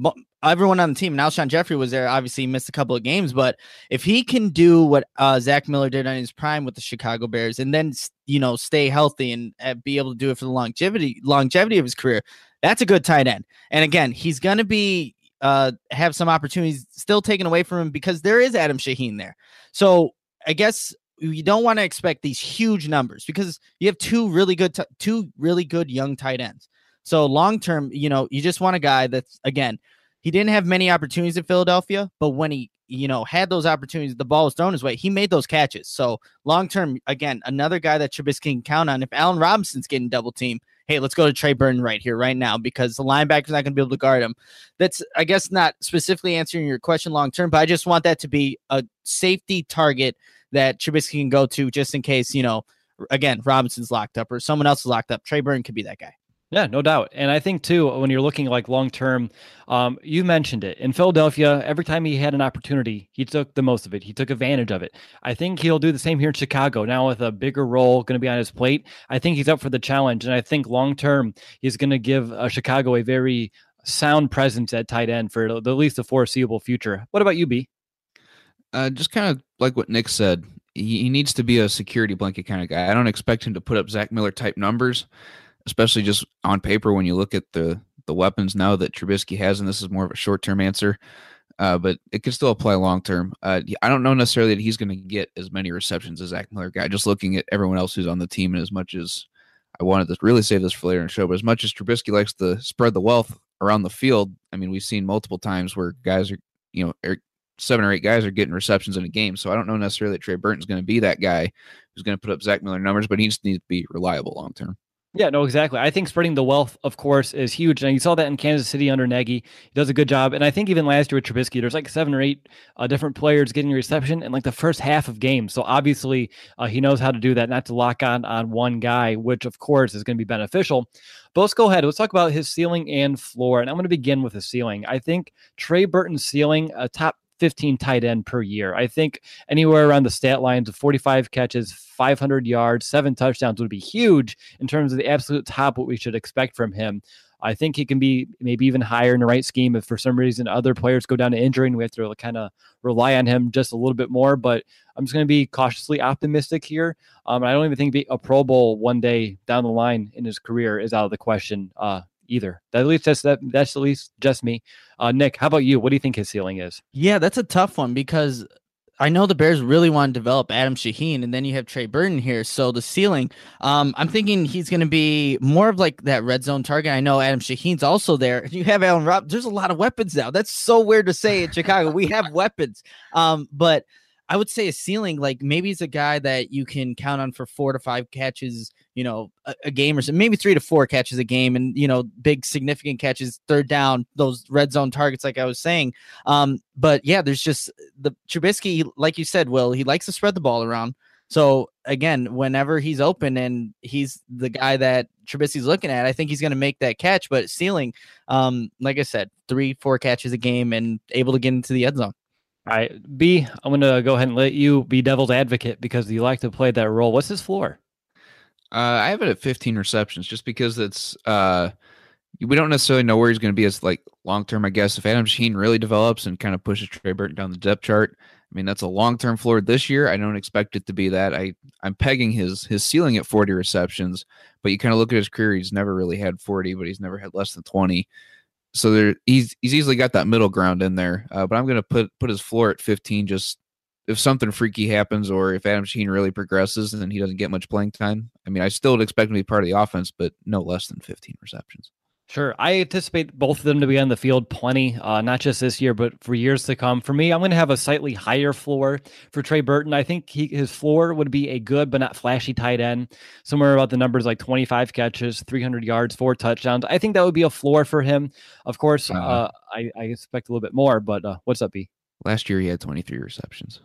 everyone on the team. Alshon Jeffery was there. Obviously, he missed a couple of games, but if he can do what uh, Zach Miller did on his prime with the Chicago Bears, and then you know stay healthy and uh, be able to do it for the longevity longevity of his career, that's a good tight end. And again, he's going to be uh, have some opportunities still taken away from him because there is Adam Shaheen there. So I guess you don't want to expect these huge numbers because you have two really good, t- two really good young tight ends. So long term, you know, you just want a guy that's again he didn't have many opportunities in Philadelphia, but when he, you know, had those opportunities, the ball was thrown his way. He made those catches. So long term, again, another guy that Trubisky can count on. If Allen Robinson's getting double team, hey, let's go to Trey Burton right here, right now, because the linebacker's not going to be able to guard him. That's, I guess, not specifically answering your question long term, but I just want that to be a safety target that Trubisky can go to just in case, you know, again, Robinson's locked up or someone else is locked up. Trey Burton could be that guy.
Yeah, no doubt. And I think too, when you're looking like long term, um, you mentioned it in Philadelphia. Every time he had an opportunity, he took the most of it. He took advantage of it. I think he'll do the same here in Chicago now with a bigger role going to be on his plate. I think he's up for the challenge, and I think long term he's going to give uh, Chicago a very sound presence at tight end for at least the foreseeable future. What about you, B?
Uh, just kind of like what Nick said. He, he needs to be a security blanket kind of guy. I don't expect him to put up Zach Miller type numbers especially just on paper when you look at the the weapons now that Trubisky has, and this is more of a short term answer, uh, but it can still apply long term. Uh, I don't know necessarily that he's going to get as many receptions as Zach Miller guy. Just looking at everyone else who's on the team, and as much as I wanted to really save this for later in the show, but as much as Trubisky likes to spread the wealth around the field, I mean, we've seen multiple times where guys are, you know, seven or eight guys are getting receptions in a game. So I don't know necessarily that Trey Burton's going to be that guy who's going to put up Zach Miller numbers, but he just needs to be reliable long term.
Yeah, no, exactly. I think spreading the wealth, of course, is huge. And you saw that in Kansas City under Nagy. He does a good job. And I think even last year with Trubisky, there's like seven or eight uh, different players getting reception in like the first half of games. So obviously, uh, he knows how to do that, not to lock on on one guy, which of course is going to be beneficial. But let's go ahead. Let's talk about his ceiling and floor. And I'm going to begin with the ceiling. I think Trey Burton's ceiling, a top 15 tight end per year. I think anywhere around the stat lines of 45 catches, 500 yards, seven touchdowns would be huge in terms of the absolute top what we should expect from him. I think he can be maybe even higher in the right scheme if for some reason other players go down to injury and we have to kind of rely on him just a little bit more. But I'm just going to be cautiously optimistic here. Um, I don't even think a Pro Bowl one day down the line in his career is out of the question uh, either. That at least that's that, that's at least just me. Uh, Nick, how about you? What do you think his ceiling is?
Yeah, that's a tough one because I know the Bears really want to develop Adam Shaheen, and then you have Trey Burton here. So the ceiling, um, I'm thinking he's going to be more of like that red zone target. I know Adam Shaheen's also there. *laughs* You have Allen Rob. There's a lot of weapons now. That's so weird to say in Chicago. We have *laughs* weapons, um, but I would say a ceiling like maybe he's a guy that you can count on for four to five catches you know, a, a, game or so, maybe three to four catches a game and, you know, big significant catches, third down, those red zone targets, like I was saying. Um, but yeah, there's just the Trubisky, like you said, Will, he likes to spread the ball around. So again, whenever he's open and he's the guy that Trubisky's looking at, I think he's going to make that catch. But ceiling, um, like I said, three, four catches a game and able to get into the end zone.
All right, B, I'm going to go ahead and let you be devil's advocate because you like to play that role. What's his floor?
Uh, I have it at 15 receptions just because it's uh, we don't necessarily know where he's going to be as like long term. I guess if Adam Shaheen really develops and kind of pushes Trey Burton down the depth chart, I mean that's a long term floor this year. I don't expect it to be that. I I'm pegging his his ceiling at 40 receptions, but you kind of look at his career. He's never really had 40, but he's never had less than 20. So there, he's he's easily got that middle ground in there. Uh, but I'm going to put put his floor at 15 just if something freaky happens or if Adam Shaheen really progresses and he doesn't get much playing time, I mean, I still would expect him to be part of the offense, but no less than 15 receptions.
Sure. I anticipate both of them to be on the field plenty, uh, not just this year, but for years to come. For me, I'm going to have a slightly higher floor for Trey Burton. I think he, his floor would be a good but not flashy tight end, somewhere about the numbers like 25 catches, 300 yards, four touchdowns. I think that would be a floor for him. Of course, uh, uh, I, I, expect a little bit more, but uh, what's up, B?
Last year, he had 23 receptions.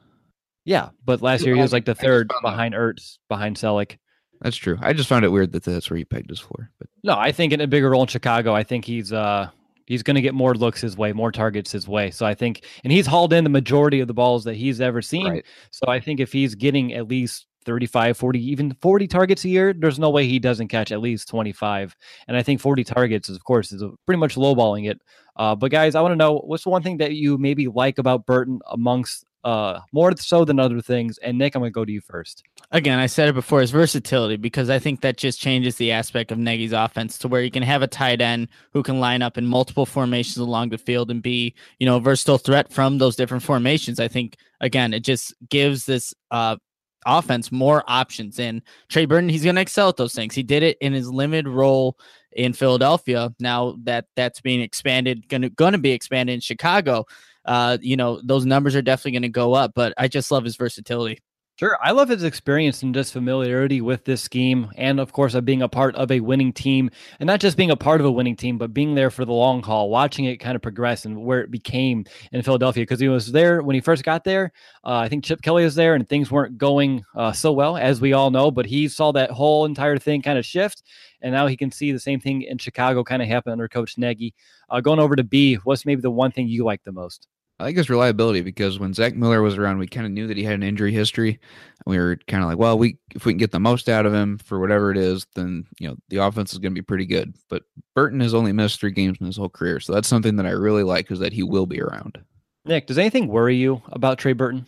Yeah, but last year he was like the third behind Ertz, behind Celek.
That's true. I just found it weird that that's where he pegged his floor. But
no, I think in a bigger role in Chicago, I think he's uh he's going to get more looks his way, more targets his way. So I think, and he's hauled in the majority of the balls that he's ever seen. Right. So I think if he's getting at least 35, 40, even 40 targets a year, there's no way he doesn't catch at least 25. And I think 40 targets is, of course, is pretty much lowballing it. Uh, but guys, I want to know what's the one thing that you maybe like about Burton amongst uh more so than other things. And Nick, I'm gonna go to you first.
Again, I said it before, his versatility because I think that just changes the aspect of Nagy's offense to where you can have a tight end who can line up in multiple formations along the field and be, you know, a versatile threat from those different formations. I think again, it just gives this uh offense more options. And Trey Burton, he's going to excel at those things. He did it in his limited role in Philadelphia. Now that that's being expanded, going to going to be expanded in Chicago. Uh, you know, those numbers are definitely going to go up. But I just love his versatility.
Sure. I love his experience and just familiarity with this scheme. And of course, of being a part of a winning team and not just being a part of a winning team, but being there for the long haul, watching it kind of progress and where it became in Philadelphia. Because he was there when he first got there. Uh, I think Chip Kelly was there and things weren't going uh, so well, as we all know, but he saw that whole entire thing kind of shift. And now he can see the same thing in Chicago kind of happen under Coach Nagy. Uh, going over to B, what's maybe the one thing you like the most?
I like his reliability because when Zach Miller was around, we kind of knew that he had an injury history. And we were kind of like, well, we if we can get the most out of him for whatever it is, then you know the offense is going to be pretty good. But Burton has only missed three games in his whole career, so that's something that I really like is that he will be around.
Nick, does anything worry you about Trey Burton?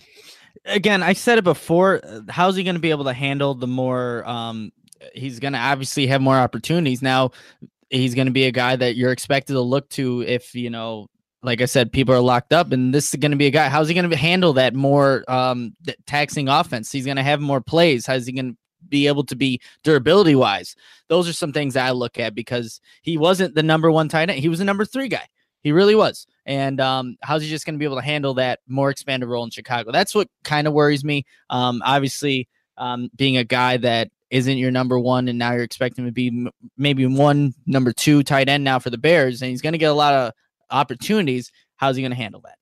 Again, I said it before. Uh, how's he going to be able to handle the more? Um, he's going to obviously have more opportunities now. He's going to be a guy that you're expected to look to if you know like I said, people are locked up, and this is going to be a guy. How's he going to handle that more um, taxing offense? He's going to have more plays. How's he going to be able to be durability wise? Those are some things I look at because he wasn't the number one tight end. He was the number three guy. He really was. And um, how's he just going to be able to handle that more expanded role in Chicago? That's what kind of worries me. Um, obviously, um, being a guy that isn't your number one, and now you're expecting to be maybe one number two tight end now for the Bears, and he's going to get a lot of opportunities, how's he going to handle that?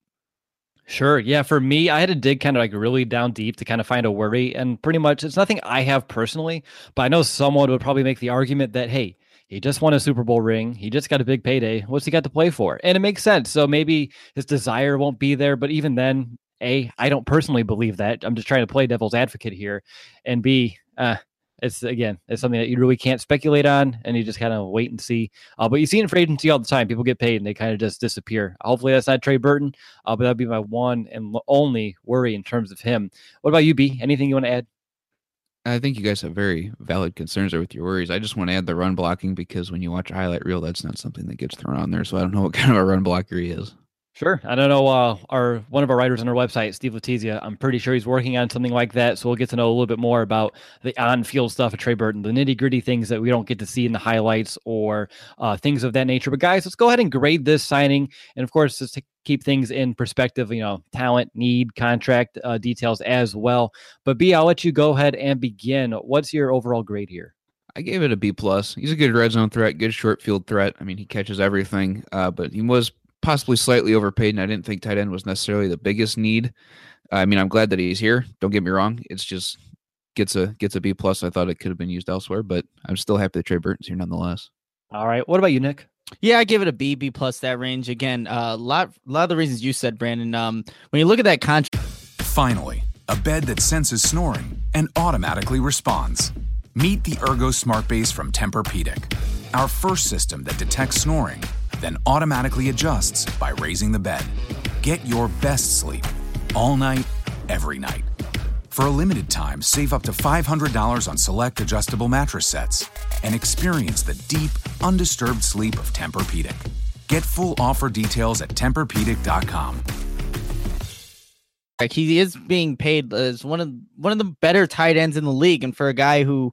Sure. Yeah. For me, I had to dig kind of like really down deep to kind of find a worry. And pretty much it's nothing I have personally, but I know someone would probably make the argument that, hey, he just won a Super Bowl ring. He just got a big payday. What's he got to play for? And it makes sense. So maybe his desire won't be there. But even then, A, I don't personally believe that. I'm just trying to play devil's advocate here. And B, uh, it's again, it's something that you really can't speculate on, and you just kind of wait and see. Uh, but you see in free agency all the time. People get paid and they kind of just disappear. Hopefully, that's not Trey Burton, uh, but that'd be my one and only worry in terms of him. What about you, B? Anything you want to add?
I think you guys have very valid concerns there with your worries. I just want to add the run blocking because when you watch a highlight reel, that's not something that gets thrown on there. So I don't know what kind of a run blocker he is.
Sure. I don't know. Uh, our one of our writers on our website, Steve Letizia, I'm pretty sure he's working on something like that. So we'll get to know a little bit more about the on-field stuff of Trey Burton, the nitty-gritty things that we don't get to see in the highlights or uh, things of that nature. But guys, let's go ahead and grade this signing, and of course, just to keep things in perspective, you know, talent, need, contract uh, details as well. But B, I'll let you go ahead and begin. What's your overall grade here?
I gave it a B plus. He's a good red zone threat, good short field threat. I mean, he catches everything, uh, but he was possibly slightly overpaid, and I didn't think tight end was necessarily the biggest need. I mean, I'm glad that he's here. Don't get me wrong; it's just gets a gets a B plus. I thought it could have been used elsewhere, but I'm still happy that Trey Burton's here nonetheless.
All right, what about you, Nick?
Yeah, I give it a B, B plus that range. Again, a uh, lot, lot of the reasons you said, Brandon. Um, when you look at that contract,
finally, a bed that senses snoring and automatically responds. Meet the Ergo Smart Base from Tempur-Pedic, our first system that detects snoring then automatically adjusts by raising the bed. Get your best sleep all night, every night. For a limited time, save up to $500 on select adjustable mattress sets and experience the deep, undisturbed sleep of Tempur-Pedic. Get full offer details at TempurPedic.com.
Like he is being paid as one of one of the better tight ends in the league, and for a guy who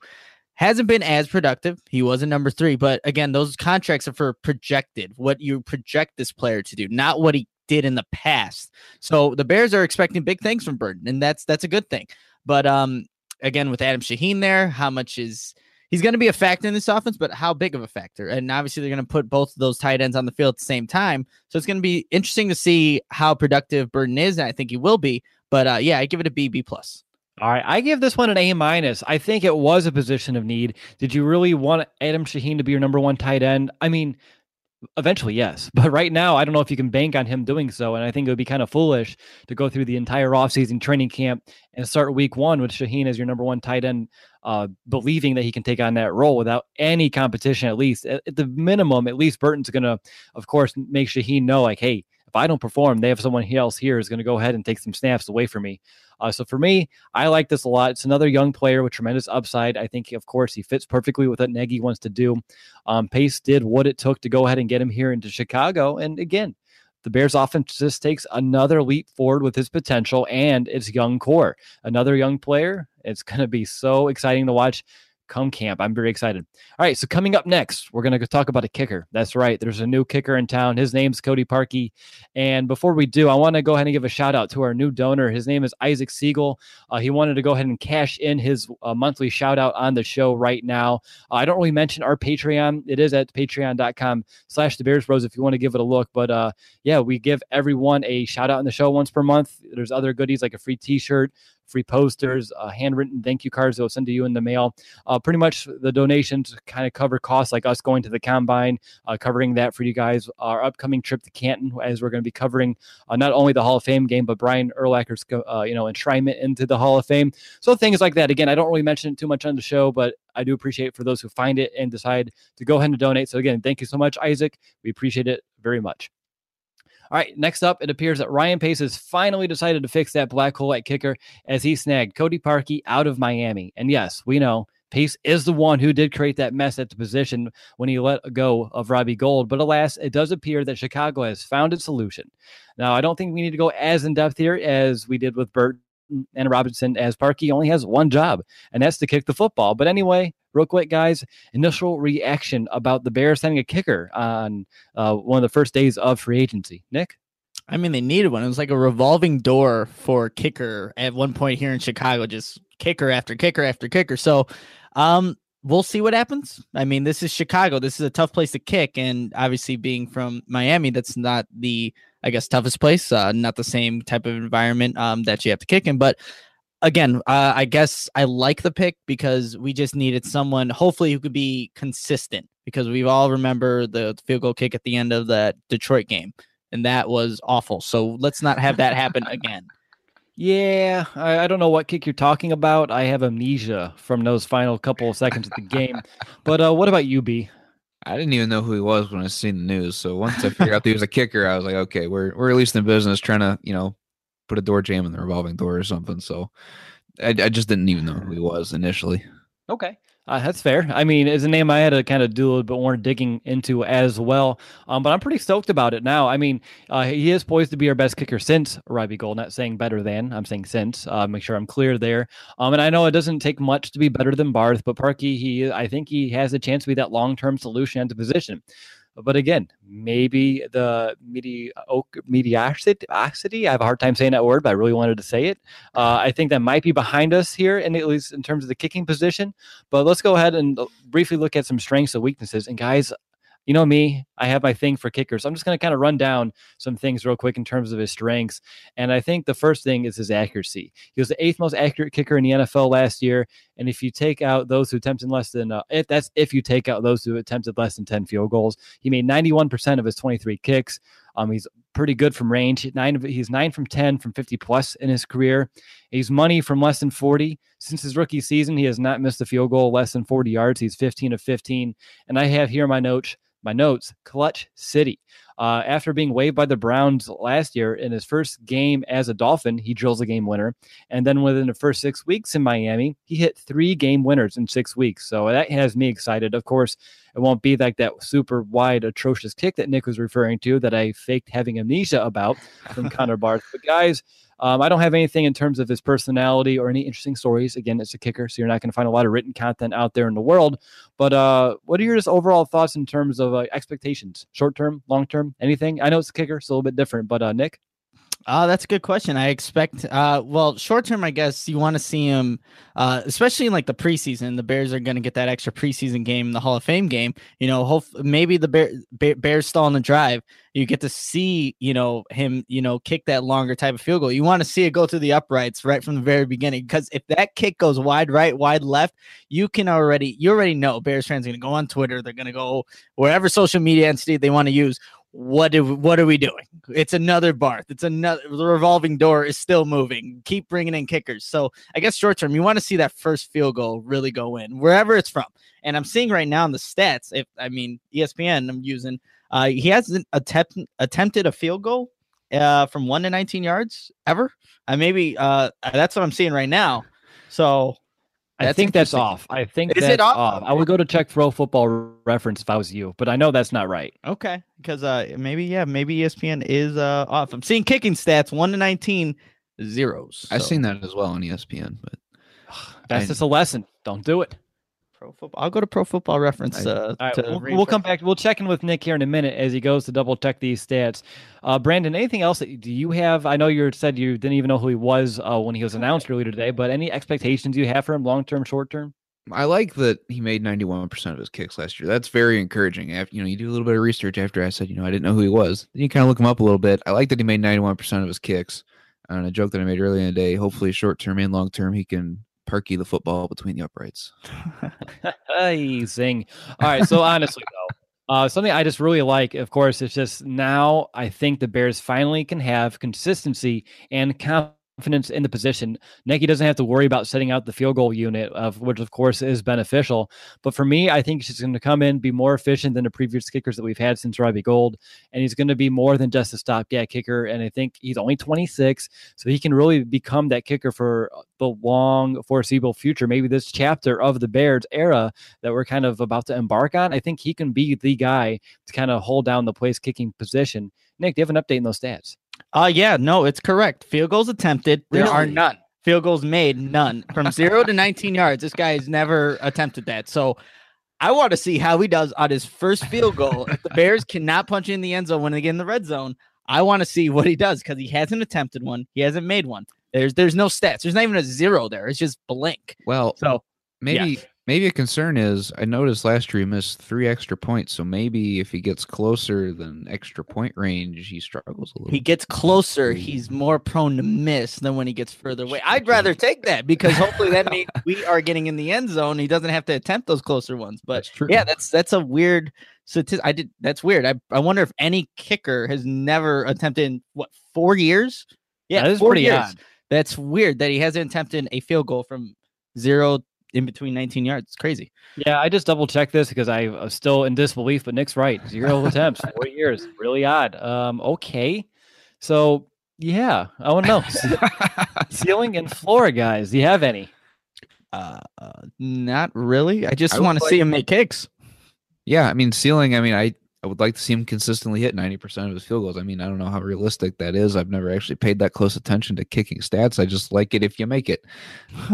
hasn't been as productive. He was a number three, but again, those contracts are for projected, what you project this player to do, not what he did in the past. So the Bears are expecting big things from Burton, and that's that's a good thing. But um, again, with Adam Shaheen there, how much is he's going to be a factor in this offense, but how big of a factor? And obviously, they're going to put both of those tight ends on the field at the same time. So it's going to be interesting to see how productive Burton is, and I think he will be. But uh, yeah, I give it a B B plus.
All right, I give this one an A minus. I think it was a position of need. Did you really want Adam Shaheen to be your number one tight end? I mean, Eventually, yes. *laughs* But right now, I don't know if you can bank on him doing so. And I think it would be kind of foolish to go through the entire offseason training camp and start week one with Shaheen as your number one tight end, uh, believing that he can take on that role without any competition, at least. At, at the minimum, at least Burton's going to, of course, make Shaheen know, like, hey, if I don't perform, they have someone else here is going to go ahead and take some snaps away from me. Uh, so for me, I like this a lot. It's another young player with tremendous upside. I think, of course, he fits perfectly with what Nagy wants to do. Um, Pace did what it took to go ahead and get him here into Chicago. And again, the Bears offense just takes another leap forward with his potential and its young core. Another young player. It's going to be so exciting to watch come camp. I'm very excited. All right, so coming up next, we're going to talk about a kicker. That's right. There's a new kicker in town. His name's Cody Parkey. And before we do, I want to go ahead and give a shout out to our new donor. His name is Isaac Siegel. Uh, he wanted to go ahead and cash in his uh, monthly shout out on the show right now. Uh, I don't really mention our Patreon. It is at patreon.com slash the Bears Bros if you want to give it a look. But uh, yeah, we give everyone a shout out in the show once per month. There's other goodies like a free t-shirt, free posters, uh, handwritten thank you cards they'll send to you in the mail. Uh, pretty much the donations kind of cover costs like us going to the combine, uh, covering that for you guys. Our upcoming trip to Canton, as we're going to be covering uh, not only the Hall of Fame game, but Brian Urlacher's uh, you know enshrinement into the Hall of Fame. So things like that. Again, I don't really mention it too much on the show, but I do appreciate for those who find it and decide to go ahead and donate. So again, thank you so much, Isaac. We appreciate it very much. All right, next up, it appears that Ryan Pace has finally decided to fix that black hole at kicker as he snagged Cody Parkey out of Miami. And yes, we know Pace is the one who did create that mess at the position when he let go of Robbie Gould. But alas, it does appear that Chicago has found its solution. Now, I don't think we need to go as in depth here as we did with Burt and Robinson, as Parkey only has one job, and that's to kick the football. But anyway, real quick, guys, initial reaction about the Bears sending a kicker on uh, one of the first days of free agency. Nick?
I mean, they needed one. It was like a revolving door for kicker at one point here in Chicago, just kicker after kicker after kicker. So, um, we'll see what happens. I mean, this is Chicago. This is a tough place to kick, and obviously, being from Miami, that's not the, I guess, toughest place. Uh, not the same type of environment um, that you have to kick in, but again, uh, I guess I like the pick because we just needed someone, hopefully, who could be consistent. Because we all remember the field goal kick at the end of the Detroit game, and that was awful. So let's not have that happen *laughs* again.
Yeah, I, I, don't know what kick you're talking about. I have amnesia from those final couple of seconds of the game. *laughs* But uh, what about you, B?
I didn't even know who he was when I seen the news. So once I figured out that he was a kicker, I was like, okay, we're we're at least in business trying to, you know, put a door jam in the revolving door or something. So I, I just didn't even know who he was initially.
Okay. Uh, that's fair. I mean, it's a name I had to kind of do a bit more digging into as well. Um, but I'm pretty stoked about it now. I mean, uh, he is poised to be our best kicker since Robbie Gould. Not saying better than. I'm saying since. Uh, make sure I'm clear there. Um, and I know it doesn't take much to be better than Barth, but Parkey, he I think he has a chance to be that long term solution at the position. But again, maybe the mediocrity, I have a hard time saying that word, but I really wanted to say it. Uh, I think that might be behind us here, and at least in terms of the kicking position. But let's go ahead and briefly look at some strengths and weaknesses. And guys, you know me, I have my thing for kickers. I'm just going to kind of run down some things real quick in terms of his strengths. And I think the first thing is his accuracy. He was the eighth most accurate kicker in the NFL last year. And if you take out those who attempted less than, uh, if that's if you take out those who attempted less than 10 field goals, he made 91% of his 23 kicks. Um, he's pretty good from range. Nine, he's nine from 10 from 50 plus in his career. He's money from less than 40. Since his rookie season, he has not missed a field goal less than 40 yards. He's 15 of 15. And I have here my notes my notes, Clutch City. Uh, after being waived by the Browns last year in his first game as a Dolphin, he drills a game winner. And then within the first six weeks in Miami, he hit three game winners in six weeks. So that has me excited. Of course, it won't be like that super wide, atrocious kick that Nick was referring to that I faked having amnesia about from *laughs* Connor Barth. But guys, um, I don't have anything in terms of his personality or any interesting stories. Again, it's a kicker, so you're not going to find a lot of written content out there in the world. But uh, what are your just overall thoughts in terms of uh, expectations, short term, long term, anything? I know it's a kicker, so a little bit different. But uh, Nick,
Oh, that's a good question. I expect, uh, well, short term, I guess you want to see him, uh, especially in like the preseason. The Bears are going to get that extra preseason game, the Hall of Fame game. You know, hope maybe the Bear, Bear, Bears stall on the drive. You get to see, you know, him, you know, kick that longer type of field goal. You want to see it go through the uprights right from the very beginning because if that kick goes wide right, wide left, you can already, you already know Bears fans are going to go on Twitter. They're going to go wherever social media entity they want to use what do what are we doing? It's another Barth. It's another the revolving door is still moving. Keep bringing in kickers. So I guess short term, you want to see that first field goal really go in wherever it's from. And I'm seeing right now in the stats. If I mean ESPN, I'm using. Uh, he hasn't attempt, attempted a field goal uh, from one to 19 yards ever. Uh, maybe uh, that's what I'm seeing right now. So
I think that's off. I think Is that's off? off? I would go to check Pro Football Reference if I was you, but I know that's not right.
Okay, because uh, maybe yeah, maybe ESPN is uh off. I'm seeing kicking stats one to nineteen zeros.
So. I've seen that as well on ESPN, but *sighs*
that's I, just a lesson. Don't do it.
Pro football. I'll go to Pro Football Reference. Uh,
right, we'll, we'll, come back. We'll check in with Nick here in a minute as he goes to double check these stats. Uh, Brandon, anything else that do you have? I know you said you didn't even know who he was uh, when he was announced earlier today, but any expectations you have for him, long term, short term?
I like that he made 91% of his kicks last year. That's very encouraging. After, you know, you do a little bit of research after I said, you know, I didn't know who he was. Then you kind of look him up a little bit. I like that he made 91% of his kicks. And a joke that I made earlier in the day, hopefully short term and long term, he can Parkey the football between the uprights.
zing. All right. So honestly, though, uh, something I just really like, of course, it's just now I think the Bears finally can have consistency and confidence confidence in the position. Nagy doesn't have to worry about setting out the field goal unit, of which of course is beneficial. But for me, I think he's going to come in, be more efficient than the previous kickers that we've had since Robbie Gould, and he's going to be more than just a stopgap kicker. And I think he's only 26, so he can really become that kicker for the long foreseeable future. Maybe this chapter of the Bears era that we're kind of about to embark on. I think he can be the guy to kind of hold down the place kicking position. Nick, do you have an update in those stats?
Uh yeah, no, it's correct. Field goals attempted, there really? are none. Field goals made, none. From *laughs* zero to 19 yards, this guy has never attempted that. So I want to see how he does on his first field goal. if the Bears cannot punch in the end zone when they get in the red zone, I want to see what he does because he hasn't attempted one. He hasn't made one. There's there's no stats. There's not even a zero there. It's just blank.
Well, so maybe yeah. Maybe a concern is I noticed last year he missed three extra points. So maybe if he gets closer than extra point range, he struggles a little.
He gets closer, he's more prone to miss than when he gets further away. I'd rather take that because hopefully that means *laughs* we are getting in the end zone. He doesn't have to attempt those closer ones. But that's true. yeah, that's that's a weird statistic. I did that's weird. I, I wonder if any kicker has never attempted in what four years? Yeah, that is pretty years. odd. That's weird that he hasn't attempted a field goal from zero in between 19 yards. It's crazy.
Yeah, I just double checked this because I was still in disbelief, but Nick's right. Zero attempts, *laughs* four years. Really odd. Um, okay. So yeah, I want to know *laughs* ceiling and floor guys. Do you have any?
Uh, uh not really. I just want to like, see him make kicks.
Yeah, I mean ceiling. I mean, I I would like to see him consistently hit 90% of his field goals. I mean, I don't know how realistic that is. I've never actually paid that close attention to kicking stats. I just like it if you make it. *laughs*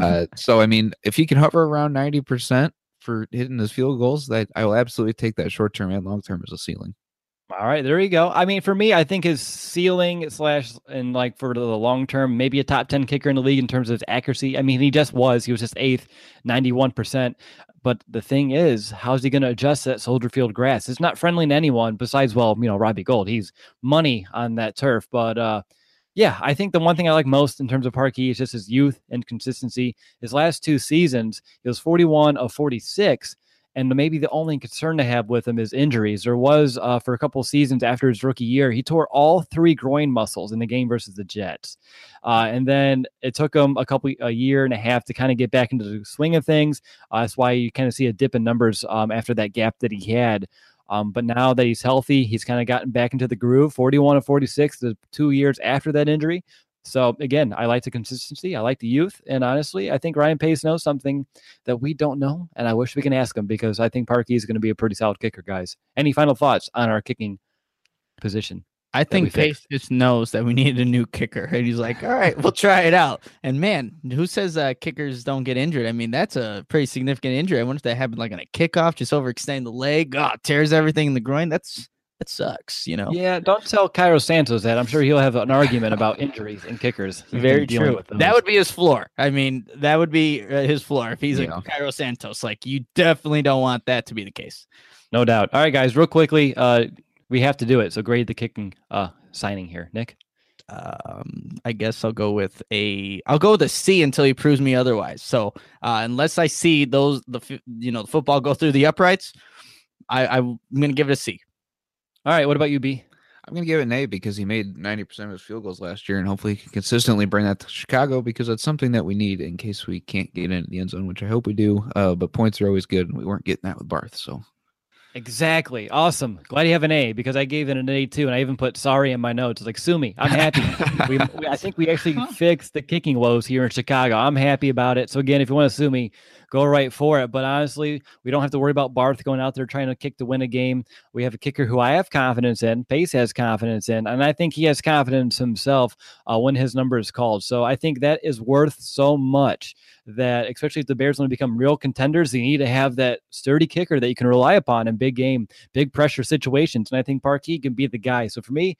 Uh, so, I mean, if he can hover around 90% for hitting his field goals, that I will absolutely take that short term and long term as a ceiling.
All right, there you go. I mean, for me, I think his ceiling slash and like for the long term, maybe a top 10 kicker in the league in terms of accuracy. I mean, he just was. He was just eighth, 91%. But the thing is, how's he going to adjust that Soldier Field grass? It's not friendly to anyone besides, well, you know, Robbie Gould. He's money on that turf. But uh, yeah, I think the one thing I like most in terms of Parkey is just his youth and consistency. His last two seasons, he was 41 of 46 and maybe the only concern to have with him is injuries. There was uh, for a couple seasons after his rookie year, he tore all three groin muscles in the game versus the Jets, uh, and then it took him a couple a year and a half to kind of get back into the swing of things. Uh, that's why you kind of see a dip in numbers um, after that gap that he had. Um, but now that he's healthy, he's kind of gotten back into the groove. 41 of 46, the two years after that injury. So again, I like the consistency. I like the youth, and honestly, I think Ryan Pace knows something that we don't know, and I wish we can ask him because I think Parkey is going to be a pretty solid kicker, guys. Any final thoughts on our kicking position?
I think Pace just knows that we need a new kicker, and he's like, "All right, we'll try it out." And man, who says uh, kickers don't get injured? I mean, that's a pretty significant injury. I wonder if that happened like on a kickoff, just overextend the leg, oh, tears everything in the groin. That's it sucks, you know.
Yeah, don't tell Cairo Santos that. I'm sure he'll have an argument about injuries and kickers.
Very true. That would be his floor. I mean, that would be uh, his floor if he's yeah. a Cairo Santos. Like, you definitely don't want that to be the case.
No doubt. All right, guys, real quickly, uh, we have to do it. So grade the kicking uh, signing here, Nick.
Um, I guess I'll go with a. I'll go with a C until he proves me otherwise. So uh, unless I see those the you know the football go through the uprights, I, I'm gonna give it a C.
All right. What about you, B?
I'm going to give it an A because he made 90% of his field goals last year, and hopefully he can consistently bring that to Chicago because that's something that we need in case we can't get into the end zone, which I hope we do. Uh, but points are always good, and we weren't getting that with Barth. So
Exactly. Awesome. Glad you have an A because I gave it an A too, and I even put sorry in my notes. It's like sue me. I'm happy. *laughs* we, we, I think we actually fixed the kicking woes here in Chicago. I'm happy about it. So again, if you want to sue me, go right for it. But honestly, we don't have to worry about Barth going out there trying to kick to win a game. We have a kicker who I have confidence in. Pace has confidence in, and I think he has confidence himself uh, when his number is called. So I think that is worth so much that especially if the Bears want to become real contenders, they need to have that sturdy kicker that you can rely upon in big game, big pressure situations. And I think Parkey can be the guy. So for me,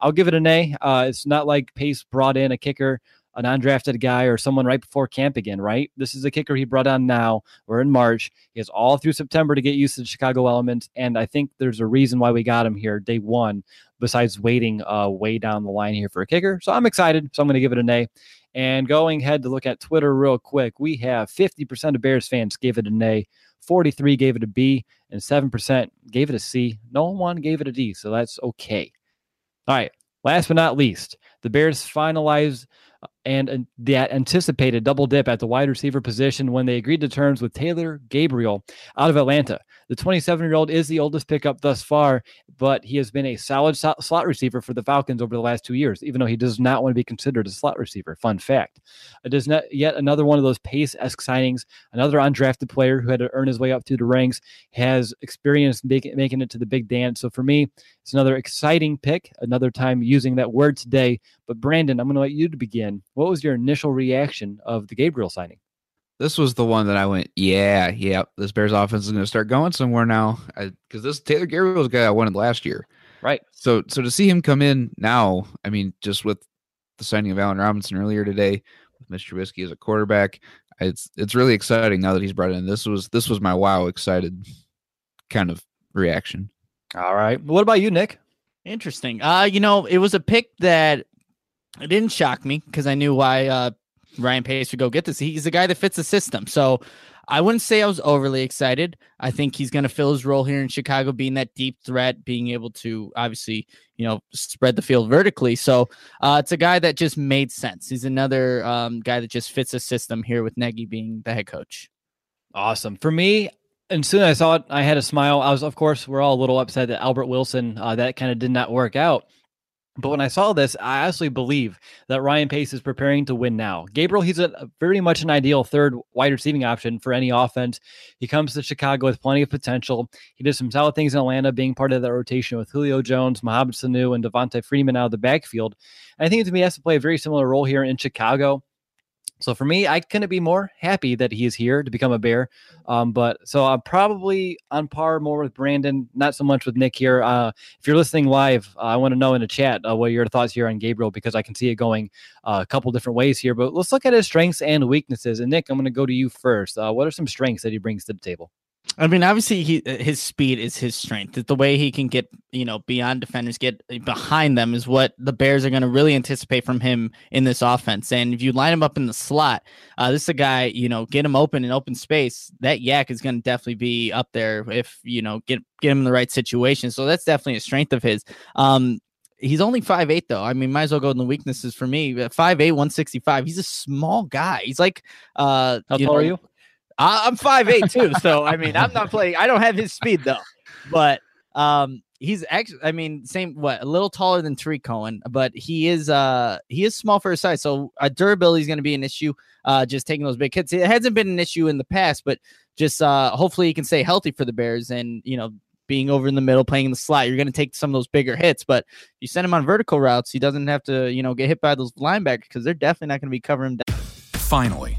I'll give it an A. Uh, it's not like Pace brought in a kicker, an undrafted guy, or someone right before camp again, right? This is a kicker he brought on now. We're in March. He has all through September to get used to the Chicago element. And I think there's a reason why we got him here day one, besides waiting uh, way down the line here for a kicker. So I'm excited. So I'm going to give it an A. And going ahead to look at Twitter real quick, we have 50% of Bears fans gave it an A, 43 gave it a B, and 7% gave it a C. No one gave it a D, so that's okay. All right. Last but not least, the Bears finalized and uh, that anticipated double dip at the wide receiver position when they agreed to terms with Taylor Gabriel out of Atlanta. The 27 year old is the oldest pickup thus far, but he has been a solid slot receiver for the Falcons over the last two years, even though he does not want to be considered a slot receiver. Fun fact. It is not yet another one of those Pace esque signings, another undrafted player who had to earn his way up through the ranks, has experience making, it to the big dance. So for me, it's another exciting pick, another time using that word today. But Brandon, I'm going to let you begin. What was your initial reaction of the Gabriel signing?
This was the one that I went, yeah, yeah, this Bears offense is going to start going somewhere now. Because this Taylor Gabriel was the guy I wanted last year.
Right.
So, so to see him come in now, I mean, just with the signing of Allen Robinson earlier today, with Mr. Trubisky as a quarterback, it's it's really exciting now that he's brought in. This was this was my wow excited kind of reaction.
All right. What about you, Nick?
Interesting. Uh, you know, it was a pick that it didn't shock me because I knew why uh Ryan Pace would go get this. He's the guy that fits the system. So I wouldn't say I was overly excited. I think he's going to fill his role here in Chicago, being that deep threat, being able to obviously, you know, spread the field vertically. So uh, it's a guy that just made sense. He's another um, guy that just fits a system here with Nagy being the head coach.
Awesome. For me, and soon I saw it, I had a smile. I was, of course, we're all a little upset that Albert Wilson, uh, that kind of did not work out. But when I saw this, I actually believe that Ryan Pace is preparing to win now. Gabriel, he's a very much an ideal third wide receiving option for any offense. He comes to Chicago with plenty of potential. He did some solid things in Atlanta, being part of that rotation with Julio Jones, Mohamed Sanu, and Devonta Freeman out of the backfield. And I think to me, he has to play a very similar role here in Chicago. So for me, I couldn't be more happy that he is here to become a Bear. Um, but so I'm probably on par more with Brandon, not so much with Nick here. Uh, if you're listening live, uh, I want to know in the chat uh, what your thoughts here on Gabriel because I can see it going uh, a couple different ways here. But let's look at his strengths and weaknesses. And Nick, I'm going to go to you first. Uh, what are some strengths that he brings to the table?
I mean, obviously, he uh, his speed is his strength. The way he can get, you know, beyond defenders, get behind them is what the Bears are going to really anticipate from him in this offense. And if you line him up in the slot, uh, this is a guy, you know, get him open in open space. That YAC is going to definitely be up there if you know get get him in the right situation. So that's definitely a strength of his. Um, He's only five eight though. I mean, might as well go in the weaknesses for me. 5'8, 165. He's a small guy. He's like uh
how tall know, are you?
I'm five eight too, so I mean, I'm not playing. I don't have his speed though, but um, he's actually. I mean, same what a little taller than Tarik Cohen, but he is uh he is small for his size, so uh, durability is going to be an issue. Uh, just taking those big hits. It hasn't been an issue in the past, but just uh, hopefully he can stay healthy for the Bears, and you know, being over in the middle, playing in the slot, you're going to take some of those bigger hits. But you send him on vertical routes, he doesn't have to, you know, get hit by those linebackers because they're definitely not going to be covering him down.
Finally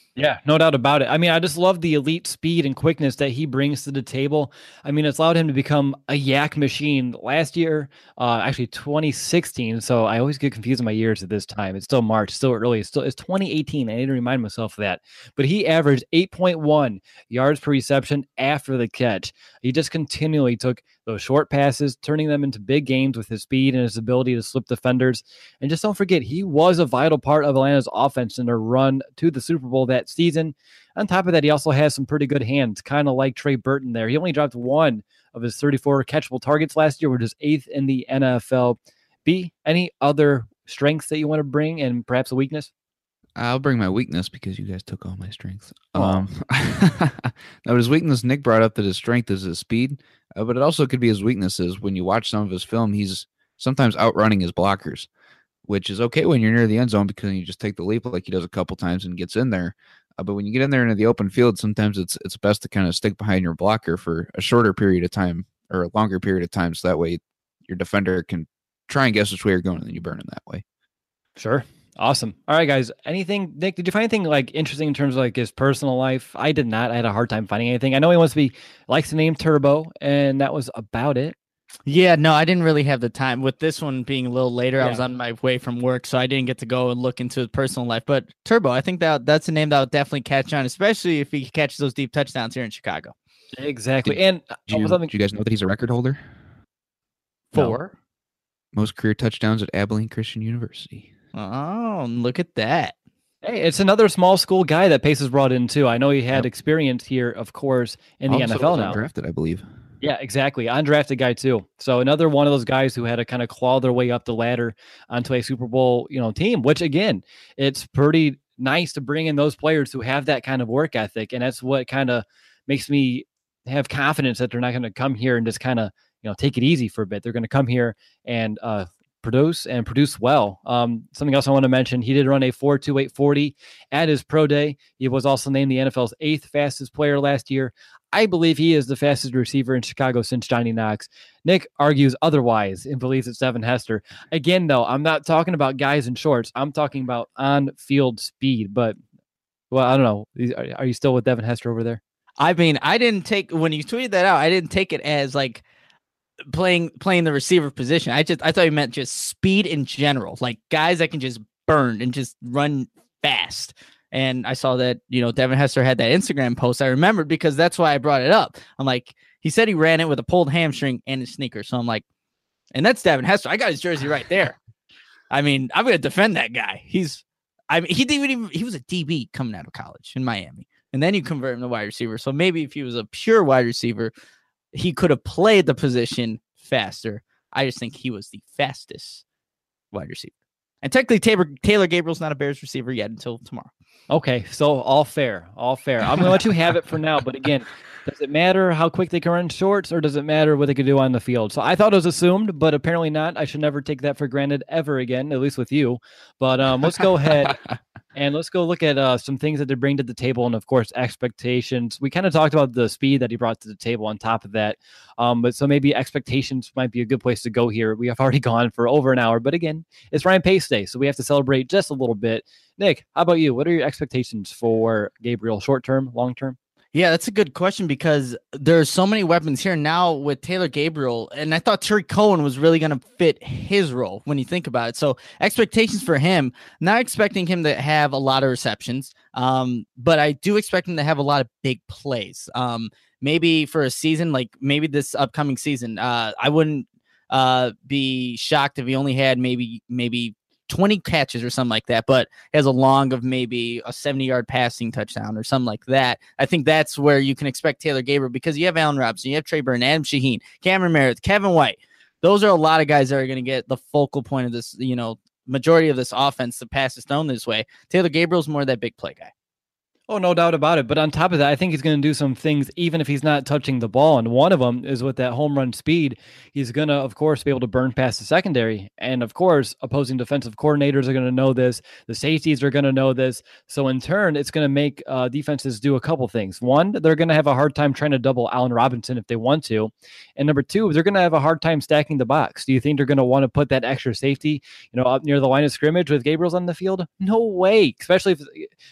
Yeah, no doubt about it. I mean, I just love the elite speed and quickness that he brings to the table. I mean, it's allowed him to become a YAC machine last year, uh, actually 2016. So I always get confused in my years at this time. It's still March, still early. It's still it's 2018. I need to remind myself of that. But he averaged 8.1 yards per reception after the catch. He just continually took those short passes, turning them into big games with his speed and his ability to slip defenders. And just don't forget, he was a vital part of Atlanta's offense in their run to the Super Bowl that season. On top of that, he also has some pretty good hands, kind of like Trey Burton there. He only dropped one of his 34 catchable targets last year, which is eighth in the NFL. B, any other strengths that you want to bring and perhaps a weakness?
I'll bring my weakness because you guys took all my strengths. Oh. Um, *laughs* now his weakness, Nick brought up that his strength is his speed, uh, but it also could be his weaknesses. When you watch some of his film, he's sometimes outrunning his blockers, which is okay when you're near the end zone because you just take the leap like he does a couple times and gets in there. Uh, but when you get in there into the open field, sometimes it's it's best to kind of stick behind your blocker for a shorter period of time or a longer period of time, so that way your defender can try and guess which way you're going, and then you burn him that way.
Sure. Awesome. All right, guys. Anything, Nick? Did you find anything like interesting in terms of like his personal life? I did not. I had a hard time finding anything. I know he wants to be likes the name Turbo, and that was about it.
Yeah, no, I didn't really have the time. With this one being a little later, yeah. I was on my way from work, so I didn't get to go and look into his personal life. But Turbo, I think that that's a name that would definitely catch on, especially if he catches those deep touchdowns here in Chicago.
Exactly.
Did,
and uh,
do you, do you guys know that he's a record holder?
Four.
No. Most career touchdowns at Abilene Christian University.
Oh, look at that.
Hey, it's another small school guy that Pace has brought in too. I know he had yep. experience here, of course, in the
also
NFL now.
Drafted, I believe.
Yeah, exactly. Undrafted guy too. So another one of those guys who had to kind of claw their way up the ladder onto a Super Bowl, you know, team. Which again, it's pretty nice to bring in those players who have that kind of work ethic, and that's what kind of makes me have confidence that they're not going to come here and just kind of you know take it easy for a bit. They're going to come here and uh, produce and produce well. Um, something else I want to mention: he did run a 4.2840 at his pro day. He was also named the NFL's eighth fastest player last year. I believe he is the fastest receiver in Chicago since Johnny Knox. Nick argues otherwise and believes it's Devin Hester. Again, though, I'm not talking about guys in shorts. I'm talking about on-field speed. But well, I don't know. Are you still with Devin Hester over there?
I mean, I didn't take when you tweeted that out. I didn't take it as like playing playing the receiver position. I just I thought you meant just speed in general, like guys that can just burn and just run fast. And I saw that you know Devin Hester had that Instagram post. I remembered because that's why I brought it up. I'm like, he said he ran it with a pulled hamstring and his sneaker. So I'm like, and that's Devin Hester. I got his jersey right there. I mean, I'm gonna defend that guy. He's I mean, he didn't even he was a DB coming out of college in Miami. And then you convert him to wide receiver. So maybe if he was a pure wide receiver, he could have played the position faster. I just think he was the fastest wide receiver. And technically, Taylor, Taylor Gabriel's not a Bears receiver yet until tomorrow.
Okay, so all fair, all fair. I'm gonna let you have it for now. But again, does it matter how quick they can run shorts, or does it matter what they can do on the field? So I thought it was assumed, but apparently not. I should never take that for granted ever again, at least with you. But um, let's go ahead *laughs* and let's go look at uh, some things that they bring to the table, and of course, expectations. We kind of talked about the speed that he brought to the table. On top of that, um, but so maybe expectations might be a good place to go here. We have already *laughs* gone for over an hour, but again, it's Ryan Pace Day, so we have to celebrate just a little bit. Nick, how about you? What are your expectations for Gabriel, short term, long term?
Yeah, that's a good question because there's so many weapons here now with Taylor Gabriel, and I thought Tarik Cohen was really going to fit his role when you think about it. So expectations for him, not expecting him to have a lot of receptions, um, but I do expect him to have a lot of big plays. Um, maybe for a season, like maybe this upcoming season, uh, I wouldn't uh, be shocked if he only had maybe maybe 20 catches or something like that, but has a long of maybe a 70 yard passing touchdown or something like that. I think that's where you can expect Taylor Gabriel because you have Allen Robinson, you have Trey Burton, Adam Shaheen, Cameron Meredith, Kevin White. Those are a lot of guys that are going to get the focal point of this, you know, majority of this offense. The pass is thrown this way. Taylor Gabriel's more that big play guy.
Oh, no doubt about it. But on top of that, I think he's going to do some things even if he's not touching the ball. And one of them is with that home run speed. He's going to, of course, be able to burn past the secondary. And of course, opposing defensive coordinators are going to know this. The safeties are going to know this. So in turn, it's going to make uh, defenses do a couple things. One, they're going to have a hard time trying to double Allen Robinson if they want to. And number two, they're going to have a hard time stacking the box. Do you think they're going to want to put that extra safety, you know, up near the line of scrimmage with Gabriel's on the field? No way. Especially if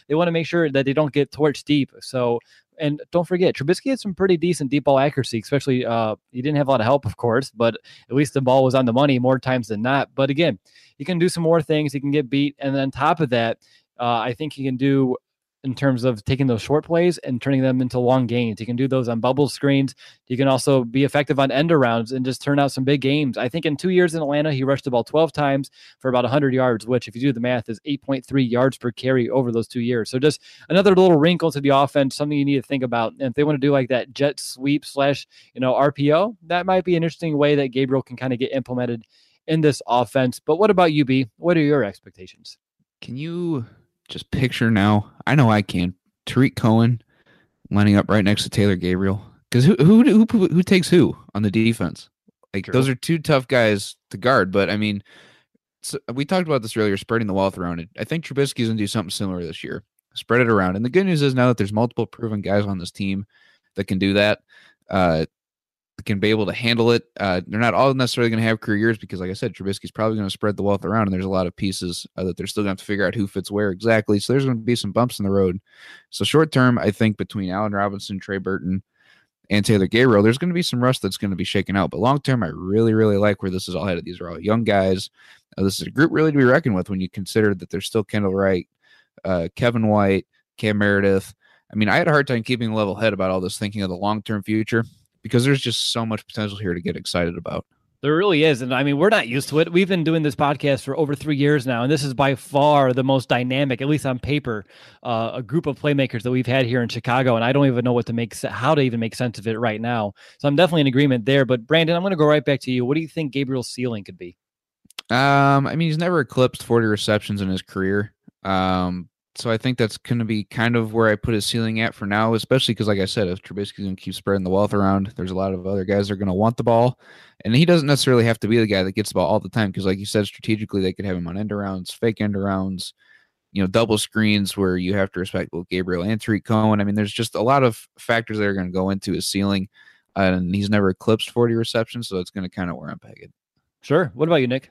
they want to make sure that they don't don't get torched deep. So, and don't forget, Trubisky had some pretty decent deep ball accuracy, especially uh, he didn't have a lot of help, of course, but at least the ball was on the money more times than not. But again, he can do some more things. He can get beat. And then on top of that, uh, I think he can do in terms of taking those short plays and turning them into long gains. He can do those on bubble screens. He can also be effective on end arounds and just turn out some big games. I think in two years in Atlanta, he rushed the ball 12 times for about 100 yards, which, if you do the math, is 8.3 yards per carry over those two years. So just another little wrinkle to the offense, something you need to think about. And if they want to do like that jet sweep slash, you know, RPO, that might be an interesting way that Gabriel can kind of get implemented in this offense. But what about you, B? What are your expectations?
Can you just picture now. I know I can. Tarik Cohen lining up right next to Taylor Gabriel. Because who, who who who takes who on the defense? Like True. those are two tough guys to guard. But I mean, so we talked about this earlier, spreading the wealth around it. I think Trubisky's gonna do something similar this year. Spread it around. And the good news is now that there's multiple proven guys on this team that can do that. Uh, can be able to handle it. Uh, they're not all necessarily going to have career years because, like I said, Trubisky's probably going to spread the wealth around, and there's a lot of pieces uh, that they're still going to have to figure out who fits where exactly. So there's going to be some bumps in the road. So short term, I think between Allen Robinson, Trey Burton, and Taylor Gabriel, there's going to be some rust that's going to be shaken out. But long term, I really, really like where this is all headed. These are all young guys. Uh, this is a group really to be reckoned with when you consider that there's still Kendall Wright, uh, Kevin White, Cam Meredith. I mean, I had a hard time keeping a level head about all this, thinking of the long term future because there's just so much potential here to get excited about.
There really is. And I mean, we're not used to it. We've been doing this podcast for over three years now. And this is by far the most dynamic, at least on paper, uh, a group of playmakers that we've had here in Chicago. And I don't even know what to make, how to even make sense of it right now. So I'm definitely in agreement there. But Brandon, I'm going to go right back to you. What do you think Gabriel's ceiling could be?
Um, I mean, he's never eclipsed 40 receptions in his career. Um, so I think that's going to be kind of where I put his ceiling at for now, especially because, like I said, if Trubisky's going to keep spreading the wealth around, there's a lot of other guys that are going to want the ball, and he doesn't necessarily have to be the guy that gets the ball all the time. Because, like you said, strategically they could have him on end arounds, fake end arounds, you know, double screens where you have to respect both Gabriel and Tarik Cohen. I mean, there's just a lot of factors that are going to go into his ceiling, and he's never eclipsed 40 receptions, so that's going to kind of where I'm pegging.
Sure. What about you, Nick?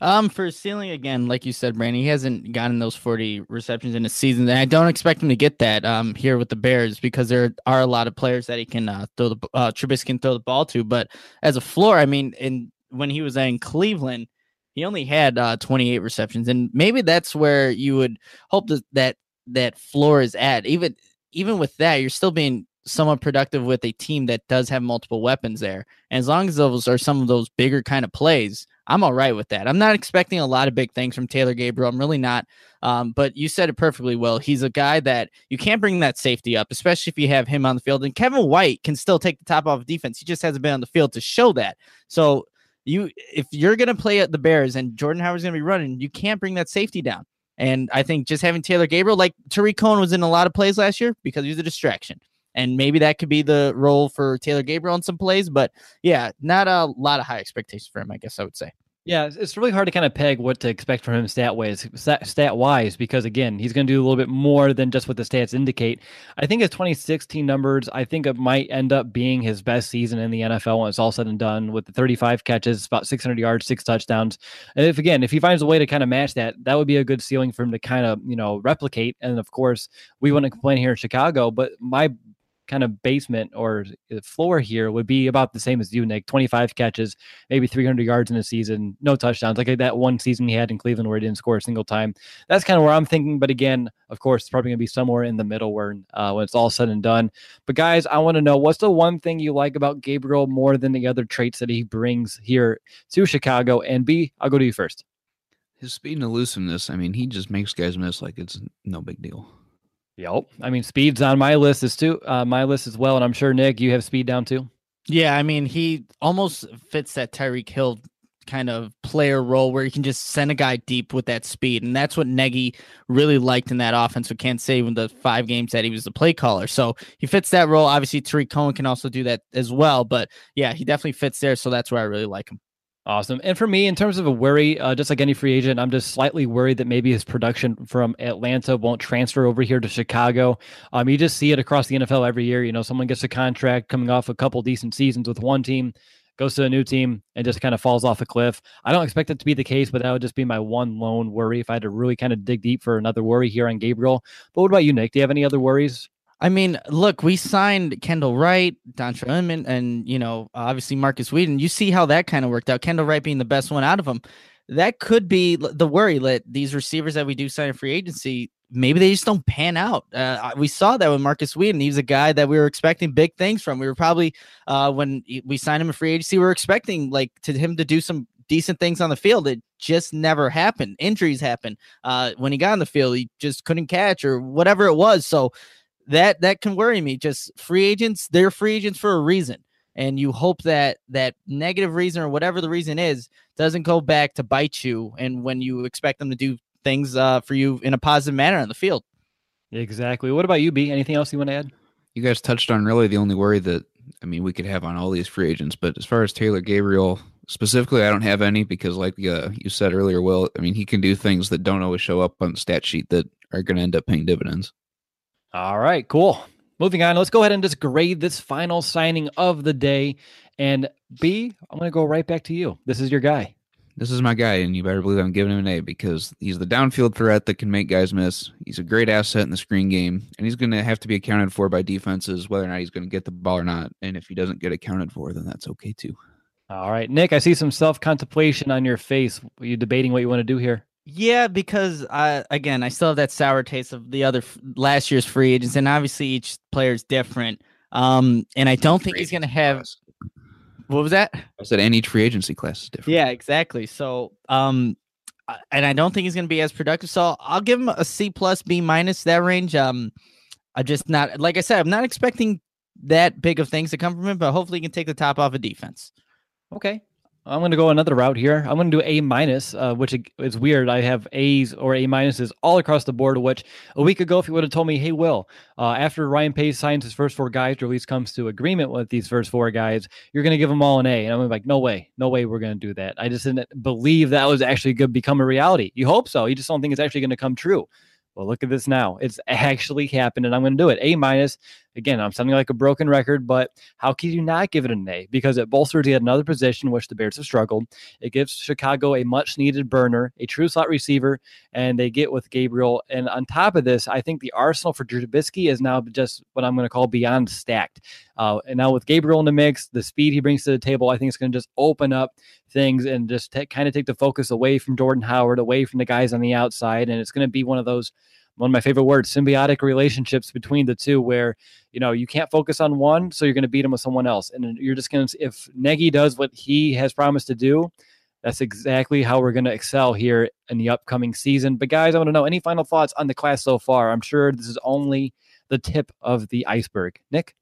Um, for ceiling again, like you said, Brandon, he hasn't gotten those 40 receptions in a season. And I don't expect him to get that um here with the Bears because there are a lot of players that he can uh, throw the uh Trubisky can throw the ball to. But as a floor, I mean, in when he was in Cleveland, he only had uh 28 receptions, and maybe that's where you would hope that that that floor is at. Even even with that, you're still being somewhat productive with a team that does have multiple weapons there. And as long as those are some of those bigger kind of plays, I'm all right with that. I'm not expecting a lot of big things from Taylor Gabriel. I'm really not. Um, but you said it perfectly well. He's a guy that you can't bring that safety up, especially if you have him on the field. And Kevin White can still take the top off defense. He just hasn't been on the field to show that. So you, if you're going to play at the Bears and Jordan Howard's going to be running, you can't bring that safety down. And I think just having Taylor Gabriel, like Tarik Cohen was in a lot of plays last year because he was a distraction. And maybe that could be the role for Taylor Gabriel in some plays. But yeah, not a lot of high expectations for him, I guess I would say.
Yeah, it's really hard to kind of peg what to expect from him stat wise, stat wise, because again, he's going to do a little bit more than just what the stats indicate. I think his 2016 numbers, I think it might end up being his best season in the NFL when it's all said and done, with the 35 catches, about 600 yards, six touchdowns. And if again, if he finds a way to kind of match that, that would be a good ceiling for him to kind of you know replicate. And of course, we to complain here in Chicago, but my kind of basement or floor here would be about the same as you, Nick. 25 catches, maybe 300 yards in a season, no touchdowns, like that one season he had in Cleveland where he didn't score a single time. That's kind of where I'm thinking. But again, of course, it's probably going to be somewhere in the middle where uh, when it's all said and done. But guys, I want to know what's the one thing you like about Gabriel more than the other traits that he brings here to Chicago? And B, I'll go to you first.
His speed and elusiveness. I mean, he just makes guys miss like it's no big deal.
Yep. I mean, speed's on my list as too. Uh, my list as well, and I'm sure Nick, you have speed down too.
Yeah, I mean, he almost fits that Tyreek Hill kind of player role where you can just send a guy deep with that speed. And that's what Nagy really liked in that offense with Kansas City in the five games that he was the play caller. So he fits that role. Obviously, Tarik Cohen can also do that as well. But yeah, he definitely fits there. So that's where I really like him.
Awesome. And for me, in terms of a worry, uh, just like any free agent, I'm just slightly worried that maybe his production from Atlanta won't transfer over here to Chicago. Um, you just see it across the NFL every year. You know, someone gets a contract coming off a couple decent seasons with one team, goes to a new team, and just kind of falls off a cliff. I don't expect it to be the case, but that would just be my one lone worry if I had to really kind of dig deep for another worry here on Gabriel. But what about you, Nick? Do you have any other worries?
I mean, look, we signed Kendall Wright, Dontrelle Inman, and you know, obviously Markus Wheaton. You see how that kind of worked out. Kendall Wright being the best one out of them. That could be the worry that these receivers that we do sign in free agency, maybe they just don't pan out. Uh, we saw that with Markus Wheaton. He was a guy that we were expecting big things from. We were probably uh, when we signed him in free agency, we were expecting like to him to do some decent things on the field. It just never happened. Injuries happen. Uh, when he got on the field, he just couldn't catch or whatever it was. So that that can worry me. Just free agents, they're free agents for a reason. And you hope that that negative reason or whatever the reason is doesn't go back to bite you and when you expect them to do things uh, for you in a positive manner on the field.
Exactly. What about you, B? Anything else you want to add?
You guys touched on really the only worry that I mean we could have on all these free agents, but as far as Taylor Gabriel specifically, I don't have any because, like uh, you said earlier, Will, I mean he can do things that don't always show up on the stat sheet that are going to end up paying dividends.
All right, cool. Moving on, let's go ahead and just grade this final signing of the day. And B, I'm going to go right back to you. This is your guy.
This is my guy, and you better believe I'm giving him an A because he's the downfield threat that can make guys miss. He's a great asset in the screen game, and he's going to have to be accounted for by defenses, whether or not he's going to get the ball or not. And if he doesn't get accounted for, then that's okay too.
All right, Nick, I see some self contemplation on your face. Are you debating what you want to do here?
Yeah, because I again I still have that sour taste of the other last year's free agents, and obviously each player is different. Um, and I don't think he's going to have. What was that?
I said any free agency class is different.
Yeah, exactly. So, um, and I don't think he's going to be as productive. So I'll give him a C plus, B minus that range. Um, I just not like I said, I'm not expecting that big of things to come from him, but hopefully he can take the top off of defense.
Okay, I'm going to go another route here. I'm going to do A minus, uh, which is weird. I have A's or A minuses all across the board. Which a week ago, if you would have told me, "Hey, Will, uh, after Ryan Pace signs his first four guys, or at least comes to agreement with these first four guys, you're going to give them all an A," and I'm like, "No way, no way, we're going to do that." I just didn't believe that was actually going to become a reality. You hope so. You just don't think it's actually going to come true. Well, look at this now. It's *laughs* actually happened, and I'm going to do it. A minus. Again, I'm sounding like a broken record, but how can you not give it an A? Because it bolsters yet another position which the Bears have struggled. It gives Chicago a much needed burner, a true slot receiver, and they get with Gabriel. And on top of this, I think the arsenal for Trubisky is now just what I'm going to call beyond stacked. Uh, and now with Gabriel in the mix, the speed he brings to the table, I think it's going to just open up things and just t- kind of take the focus away from Jordan Howard, away from the guys on the outside. And it's going to be one of those one of my favorite words symbiotic relationships between the two where you know you can't focus on one so you're going to beat him with someone else. And you're just going to if Nagy does what he has promised to do that's exactly how we're going to excel here in the upcoming season. But guys i want to know any final thoughts on the class so far? I'm sure this is only the tip of the iceberg. Nick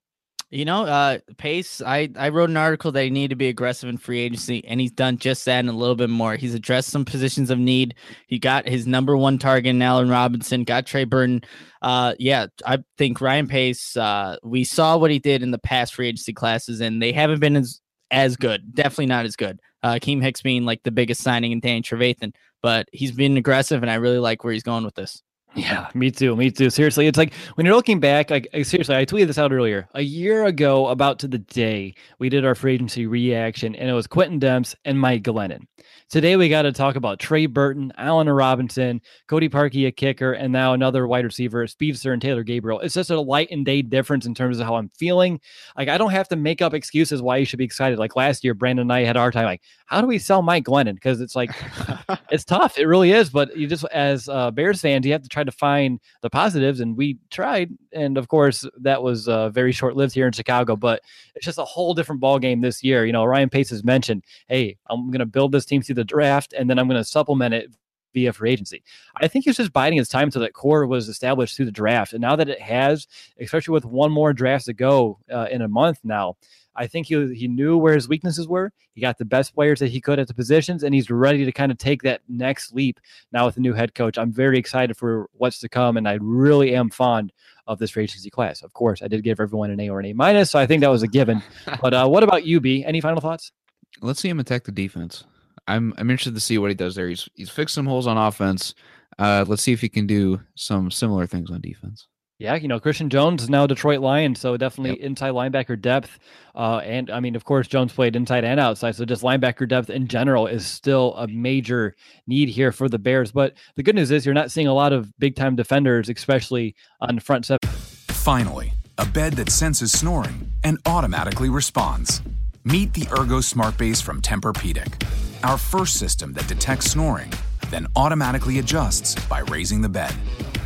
you know, uh, Pace, I, I wrote an article that he needed to be aggressive in free agency, and he's done just that and a little bit more. He's addressed some positions of need. He got his number one target in Allen Robinson, got Trey Burton. Uh, yeah, I think Ryan Pace, uh, we saw what he did in the past free agency classes, and they haven't been as, as good. Definitely not as good. Uh, Keem Hicks being like the biggest signing in Danny Trevathan, but he's been aggressive, and I really like where he's going with this.
Yeah, me too. Me too. Seriously, it's like when you're looking back, like seriously, I tweeted this out earlier. A year ago, about to the day, we did our free agency reaction, and it was Quintin Demps and Mike Glennon. Today, we got to talk about Trey Burton, Allen Robinson, Cody Parkey, a kicker, and now another wide receiver, Speedster and Taylor Gabriel. It's just a light and day difference in terms of how I'm feeling. Like I don't have to make up excuses why you should be excited. Like last year, Brandon and I had our time. Like, how do we sell Mike Glennon? Because it's like *laughs* it's tough. It really is. But you just as uh, Bears fans, you have to try to find the positives, and we tried. And of course, that was uh, very short lived here in Chicago. But it's just a whole different ball game this year. You know, Ryan Pace has mentioned, hey, I'm going to build this team through the draft, and then I'm going to supplement it via free agency. I think he's just biding his time until that core was established through the draft. And now that it has, especially with one more draft to go uh, in a month now, I think he he knew where his weaknesses were. He got the best players that he could at the positions, and he's ready to kind of take that next leap now with the new head coach. I'm very excited for what's to come, and I really am fond of this free agency class. Of course, I did give everyone an A or an A minus, so I think that was a given. *laughs* but uh, what about you, B? Any final thoughts?
Let's see him attack the defense. I'm I'm interested to see what he does there. He's he's fixed some holes on offense. Uh, let's see if he can do some similar things on defense.
Yeah, you know, Christian Jones is now Detroit Lion, so definitely yep. inside linebacker depth. Uh, and I mean, of course, Jones played inside and outside, so just linebacker depth in general is still a major need here for the Bears. But the good news is you're not seeing a lot of big time defenders, especially on the front seven.
Finally, a bed that senses snoring and automatically responds. Meet the Ergo Smart Base from Tempur-Pedic, our first system that detects snoring, then automatically adjusts by raising the bed.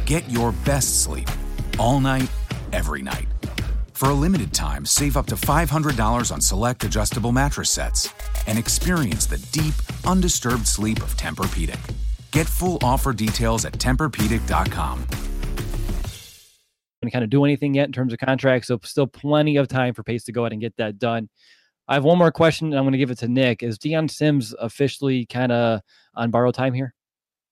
Get your best sleep all night, every night. For a limited time, save up to $500 on select adjustable mattress sets and experience the deep, undisturbed sleep of Tempur-Pedic. Get full offer details at TempurPedic.com.
To kind of do anything yet in terms of contracts, so still plenty of time for Pace to go ahead and get that done. I have one more question, and I'm going to give it to Nick. Is Dion Sims officially kind of on borrowed time here?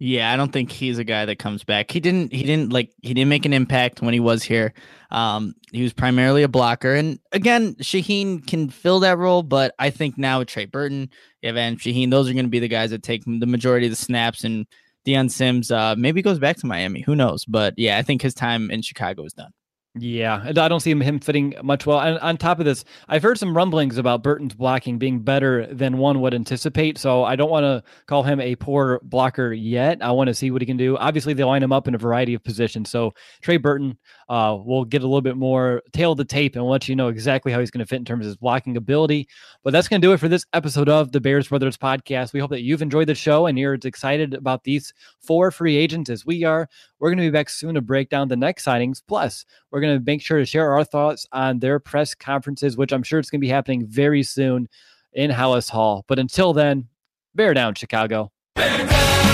Yeah, I don't think he's a guy that comes back. He didn't he didn't like he didn't make an impact when he was here. Um he was primarily a blocker. And again, Shaheen can fill that role, but I think now with Trey Burton, Evan Shaheen, those are going to be the guys that take the majority of the snaps and Dion Sims uh maybe goes back to Miami. Who knows? But yeah, I think his time in Chicago is done.
Yeah, I don't see him fitting much well. And on top of this, I've heard some rumblings about Burton's blocking being better than one would anticipate. So I don't want to call him a poor blocker yet. I want to see what he can do. Obviously, they line him up in a variety of positions. So Trey Burton uh, will get a little bit more tail the tape and let you know exactly how he's going to fit in terms of his blocking ability. But that's going to do it for this episode of the Bears Brothers podcast. We hope that you've enjoyed the show and you're excited about these four free agents as we are. We're going to be back soon to break down the next signings. Plus, we're going to make sure to share our thoughts on their press conferences, which I'm sure it's going to be happening very soon in Halas Hall. But until then, bear down, Chicago. Bear down!